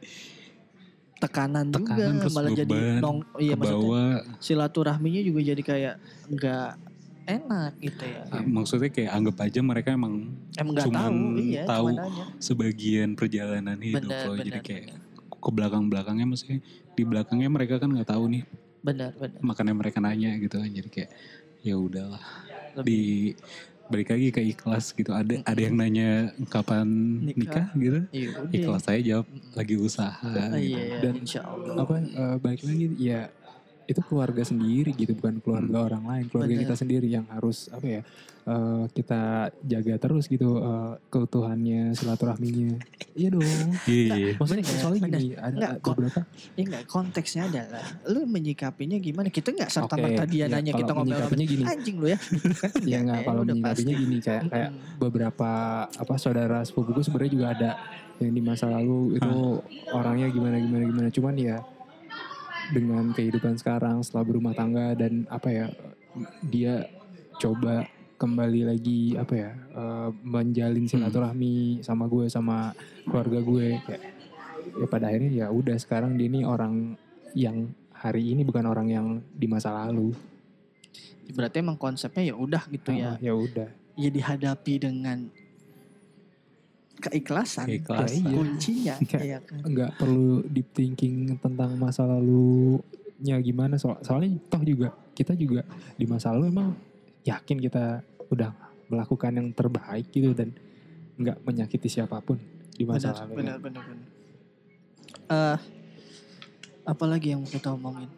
C: tekanan,
E: tekanan
C: juga
E: terus
C: malah jadi
E: beban
C: nong iya maksudnya silaturahminya juga jadi kayak nggak enak gitu ya.
E: Ah, maksudnya kayak anggap aja mereka emang
C: Emang
E: cuman
C: tahu, iya,
E: tahu
C: cuma nanya.
E: sebagian perjalanan hidup
C: Benar,
E: lo jadi
C: benar,
E: kayak
C: benar.
E: ke belakang belakangnya maksudnya di belakangnya mereka kan nggak tahu nih
C: Benar, benar.
E: makanya mereka nanya gitu kan jadi kayak ya udahlah
C: Lebih-
E: di balik lagi ke ikhlas gitu ada ada yang nanya kapan
C: Nikah.
E: nikah, gitu
C: Iya,
E: ikhlas saya jawab lagi usaha
C: Ah,
E: gitu.
C: iya,
D: Dan
C: insya Allah.
D: apa eh, balik lagi ya itu keluarga sendiri gitu bukan keluarga orang lain keluarga
C: Bener.
D: kita sendiri yang harus apa ya eh, kita jaga terus gitu eh, keutuhannya silaturahminya iya dong
E: iya iya
D: maksudnya
C: Bener,
D: soalnya
C: bener.
D: gini ada,
C: Nggak,
D: beberapa
C: Ya enggak, konteksnya adalah lu menyikapinya gimana? Kita nggak serta
D: Oke,
C: merta dia
D: ya,
C: nanya kita
D: menyikapinya gini
C: anjing lu ya. Kan
D: ya nggak
C: ya,
D: kalau menyikapinya
C: pasti.
D: gini kayak kayak
C: Mm-mm.
D: beberapa apa saudara sepupuku sebenarnya juga ada yang di masa lalu itu orangnya gimana gimana gimana cuman ya dengan kehidupan sekarang setelah berumah tangga dan apa ya dia coba kembali lagi apa ya eh, menjalin silaturahmi sama gue sama keluarga gue. Kayak ya pada akhirnya ya udah sekarang dia ini orang yang hari ini bukan orang yang di masa lalu.
C: Berarti emang konsepnya ya udah gitu ya.
D: Ah, ya udah.
C: Ya dihadapi dengan keikhlasan.
E: Keikhlasan.
D: Iya.
C: Kuncinya
D: Kayak-
C: ya kan.
D: nggak perlu deep thinking tentang masa lalunya gimana so soalnya toh juga kita juga di masa lalu emang yakin kita udah melakukan yang terbaik gitu dan nggak menyakiti siapa pun di masa
C: Benar,
D: lalu
C: benar, benar, benar. Eh, apalagi yang mau kita omongin?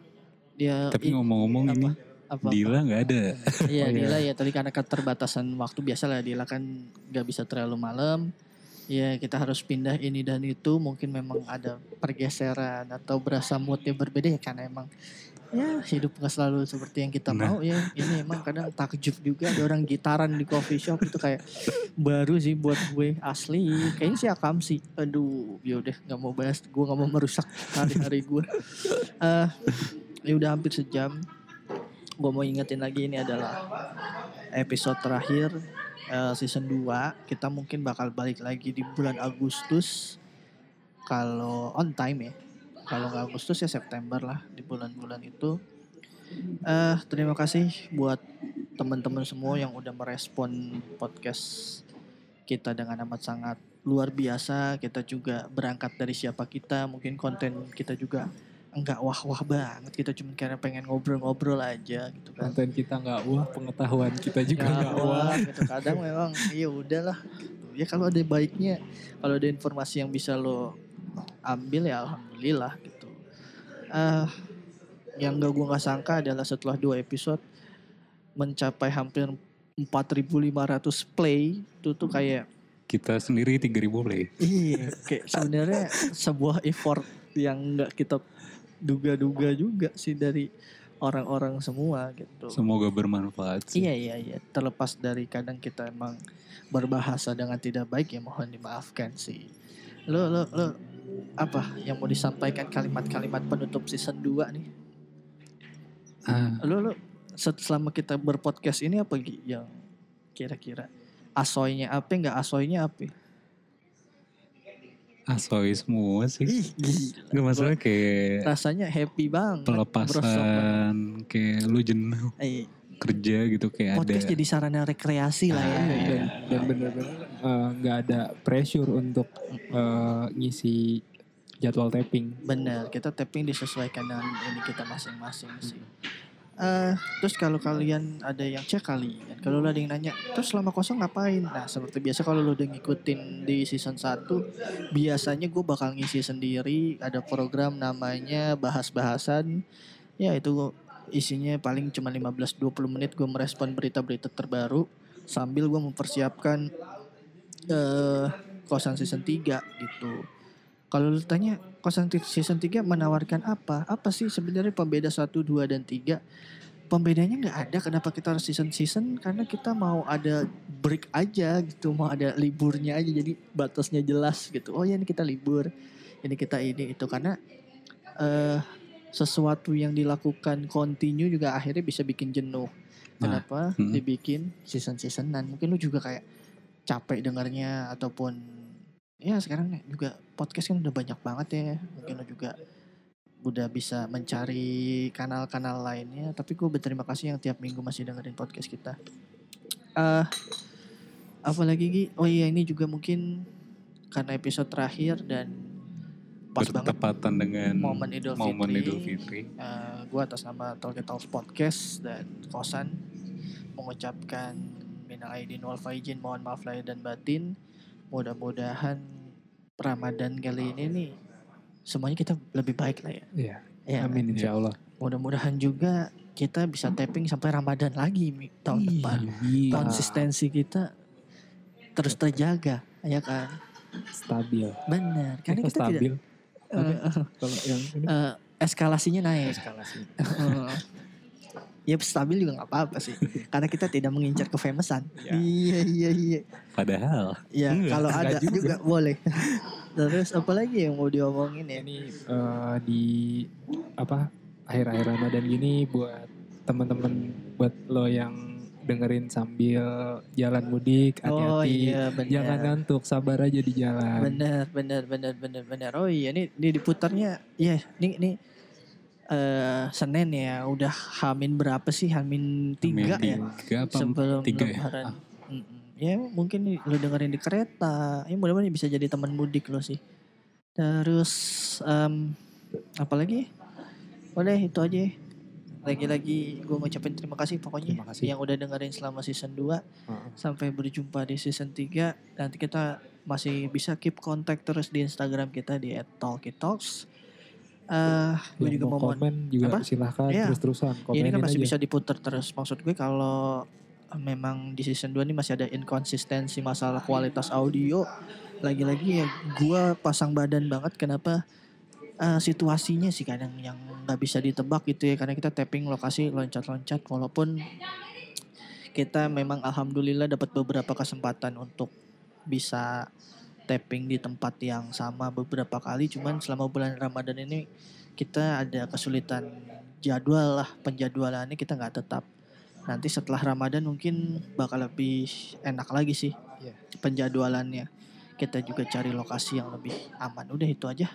C: Dia
E: tapi ngomong-ngomong
C: apa?
E: ini
C: apa,
E: Dila nggak ada
C: Iya
D: Oh, iya.
C: Dila ya tadi karena keterbatasan waktu biasa lah Dila kan nggak bisa terlalu malam. Ya kita harus pindah ini dan itu. Mungkin memang ada pergeseran atau berasa moodnya berbeda ya karena emang ya hidup nggak selalu seperti yang kita
E: Nah.
C: mau ya. Ini emang kadang takjub juga. Ada orang gitaran di coffee shop itu kayak baru sih buat gue asli. Kayaknya sih akam sih. Aduh yaudah nggak mau bahas. Gue nggak mau merusak hari-hari gue. Eh ya udah hampir sejam. Gue mau ingetin lagi ini adalah episode terakhir eh, season 2 kita mungkin bakal balik lagi di bulan Agustus kalau on time ya kalau nggak Agustus ya September lah di bulan-bulan itu. Eh terima kasih buat teman-teman semua yang udah merespon podcast kita dengan amat sangat luar biasa. Kita juga berangkat dari siapa kita, mungkin konten kita juga enggak wah-wah banget. Kita cuma karena pengen ngobrol-ngobrol aja gitu kan.
D: Konten kita nggak wah, pengetahuan kita juga
C: Nggak
D: nggak wah.
C: wah gitu. Kadang memang ya udahlah. Gitu. Ya kalau ada baiknya, kalau ada informasi yang bisa lo ambil ya alhamdulillah gitu. eh yang gak gue nggak sangka adalah setelah dua episode mencapai hampir 4.500 play itu tuh kayak
E: Kita sendiri 3000 play.
C: iya kayak sebenarnya sebuah effort yang nggak kita duga-duga juga sih dari orang-orang semua gitu.
E: Semoga bermanfaat sih.
C: Iya iya iya. Terlepas dari kadang kita emang berbahasa dengan tidak baik ya mohon dimaafkan sih. Lo lo lo apa yang mau disampaikan kalimat-kalimat penutup season 2 nih?
E: Ah,
C: Lo lo selama kita berpodcast ini apa yang kira-kira asoynya apa nggak asoynya apa?
E: Asoy semua sih.
C: Ih gila.
E: Gak masalah kayak
C: Rasanya happy banget.
E: Pelepasan, kayak lu jenuh
C: Eh,
E: kerja gitu kayak ada.
C: podcast jadi sarana rekreasi lah ya.
E: Ah,
D: dan, dan bener-bener eh, nggak ada pressure untuk eh, ngisi jadwal tapping.
C: Bener, kita tapping disesuaikan dengan ini kita masing-masing sih. Eh, terus kalau kalian ada yang cek kalian, kalau lo ada yang nanya, terus selama kosong ngapain? Nah, seperti biasa kalau lo udah ngikutin di season 1, biasanya gue bakal ngisi sendiri, ada program namanya bahas-bahasan. Ya itu isinya paling cuma 15-20 menit gue merespon berita-berita terbaru sambil gue mempersiapkan eh kosan season 3 gitu. Kalau lu tanya kosan season 3 menawarkan apa? Apa sih sebenarnya pembeda 1, 2 dan 3? Pembedanya nggak ada kenapa kita harus season-season karena kita mau ada break aja gitu, mau ada liburnya aja jadi batasnya jelas gitu. Oh ya ini kita libur, ini kita ini itu karena eh sesuatu yang dilakukan continue juga akhirnya bisa bikin jenuh.
E: Nah,
C: Kenapa
E: mm.
C: dibikin season-seasonan? Mungkin lu juga kayak capek dengarnya ataupun ya sekarang juga podcast kan udah banyak banget ya. Mungkin lu juga udah bisa mencari kanal-kanal lainnya. Tapi gue berterima kasih yang tiap minggu masih dengerin podcast kita. eh apa lagi Gi? Oh iya ini juga mungkin karena episode terakhir dan pas banget
E: bertepatan dengan
C: momen Idul
E: momen
C: Fitri.
E: Idul Fitri.
C: gue atas nama Talk It Talks Podcast dan Kosan mengucapkan minal aidin wal faizin mohon maaf lahir dan batin mudah-mudahan Ramadan kali ini nih semuanya kita lebih baik lah ya.
D: Iya.
C: Ya,
D: Amin insya Allah.
C: Mudah-mudahan juga kita bisa tapping sampai Ramadan lagi tahun depan.
E: Iya.
C: Konsistensi kita terus terjaga, ya kan?
D: Stabil.
C: Benar. Karena
D: Kok
C: kita tidak
D: stabil.
C: eh,
D: Kalau yang ini
C: eh, eskalasinya naik.
D: eskalasi.
C: Ya stabil juga nggak apa-apa sih karena kita tidak mengincar kefamousan
D: Ya.
C: iya iya iya
E: Padahal
C: ya
E: Enggak,
C: kalau
D: enggak
C: ada
D: juga.
C: juga. boleh terus apa lagi yang mau diomongin ya
D: Ini eh, di apa akhir-akhir Ramadan gini buat teman-teman buat lo yang dengerin sambil jalan mudik
C: oh
D: hati-hati.
C: iya benar
D: Jangan ngantuk, sabar aja di jalan.
C: benar benar benar benar benar oh iya ini ini diputarnya iya ini ini eh Senin ya udah Hamin berapa sih Hamin tiga ya
E: tiga apa
C: sebelum
E: tiga ya?
C: lebaran.
E: Ah.
C: Mm-mm. Ya mungkin lo dengerin di kereta. Ya mudah-mudahan bisa jadi teman mudik lo sih. Terus em apa lagi? Udah itu aja. Lagi-lagi gue ngucapin terima kasih pokoknya
D: Terima kasih.
C: yang udah dengerin selama season 2
D: Heeh.
C: sampai berjumpa di season 3. Nanti kita masih bisa keep kontak terus di Instagram kita di @talkitalks. Eh, gue
D: Yang
C: juga
D: mau komen juga
C: Apa?
D: silahkan
C: Iya.
D: terus-terusan
C: Ya, ini kan masih
D: aja.
C: bisa diputar terus. Maksud gue kalau memang di season 2 ini masih ada inkonsistensi masalah kualitas audio. Lagi-lagi ya gue pasang badan banget kenapa eh, situasinya sih kadang yang nggak bisa ditebak gitu ya karena kita tapping lokasi loncat-loncat walaupun kita memang alhamdulillah dapat beberapa kesempatan untuk bisa tapping di tempat yang sama beberapa kali. Cuman selama bulan Ramadan ini kita ada kesulitan jadwal lah penjadwalannya kita nggak tetap. Nanti setelah Ramadan mungkin bakal lebih enak lagi sih
D: Iya.
C: penjadwalannya. Kita juga cari lokasi yang lebih aman. Udah itu aja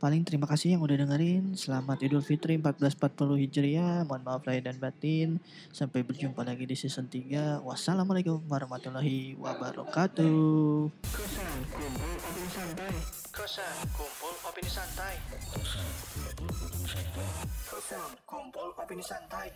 C: Paling terima kasih yang udah dengerin. Selamat Idul Fitri 1440 Hijriah. Mohon maaf lahir dan batin. Sampai berjumpa lagi di season 3. Wassalamualaikum warahmatullahi wabarakatuh. Kumpul opini santai. Kumpul opini santai.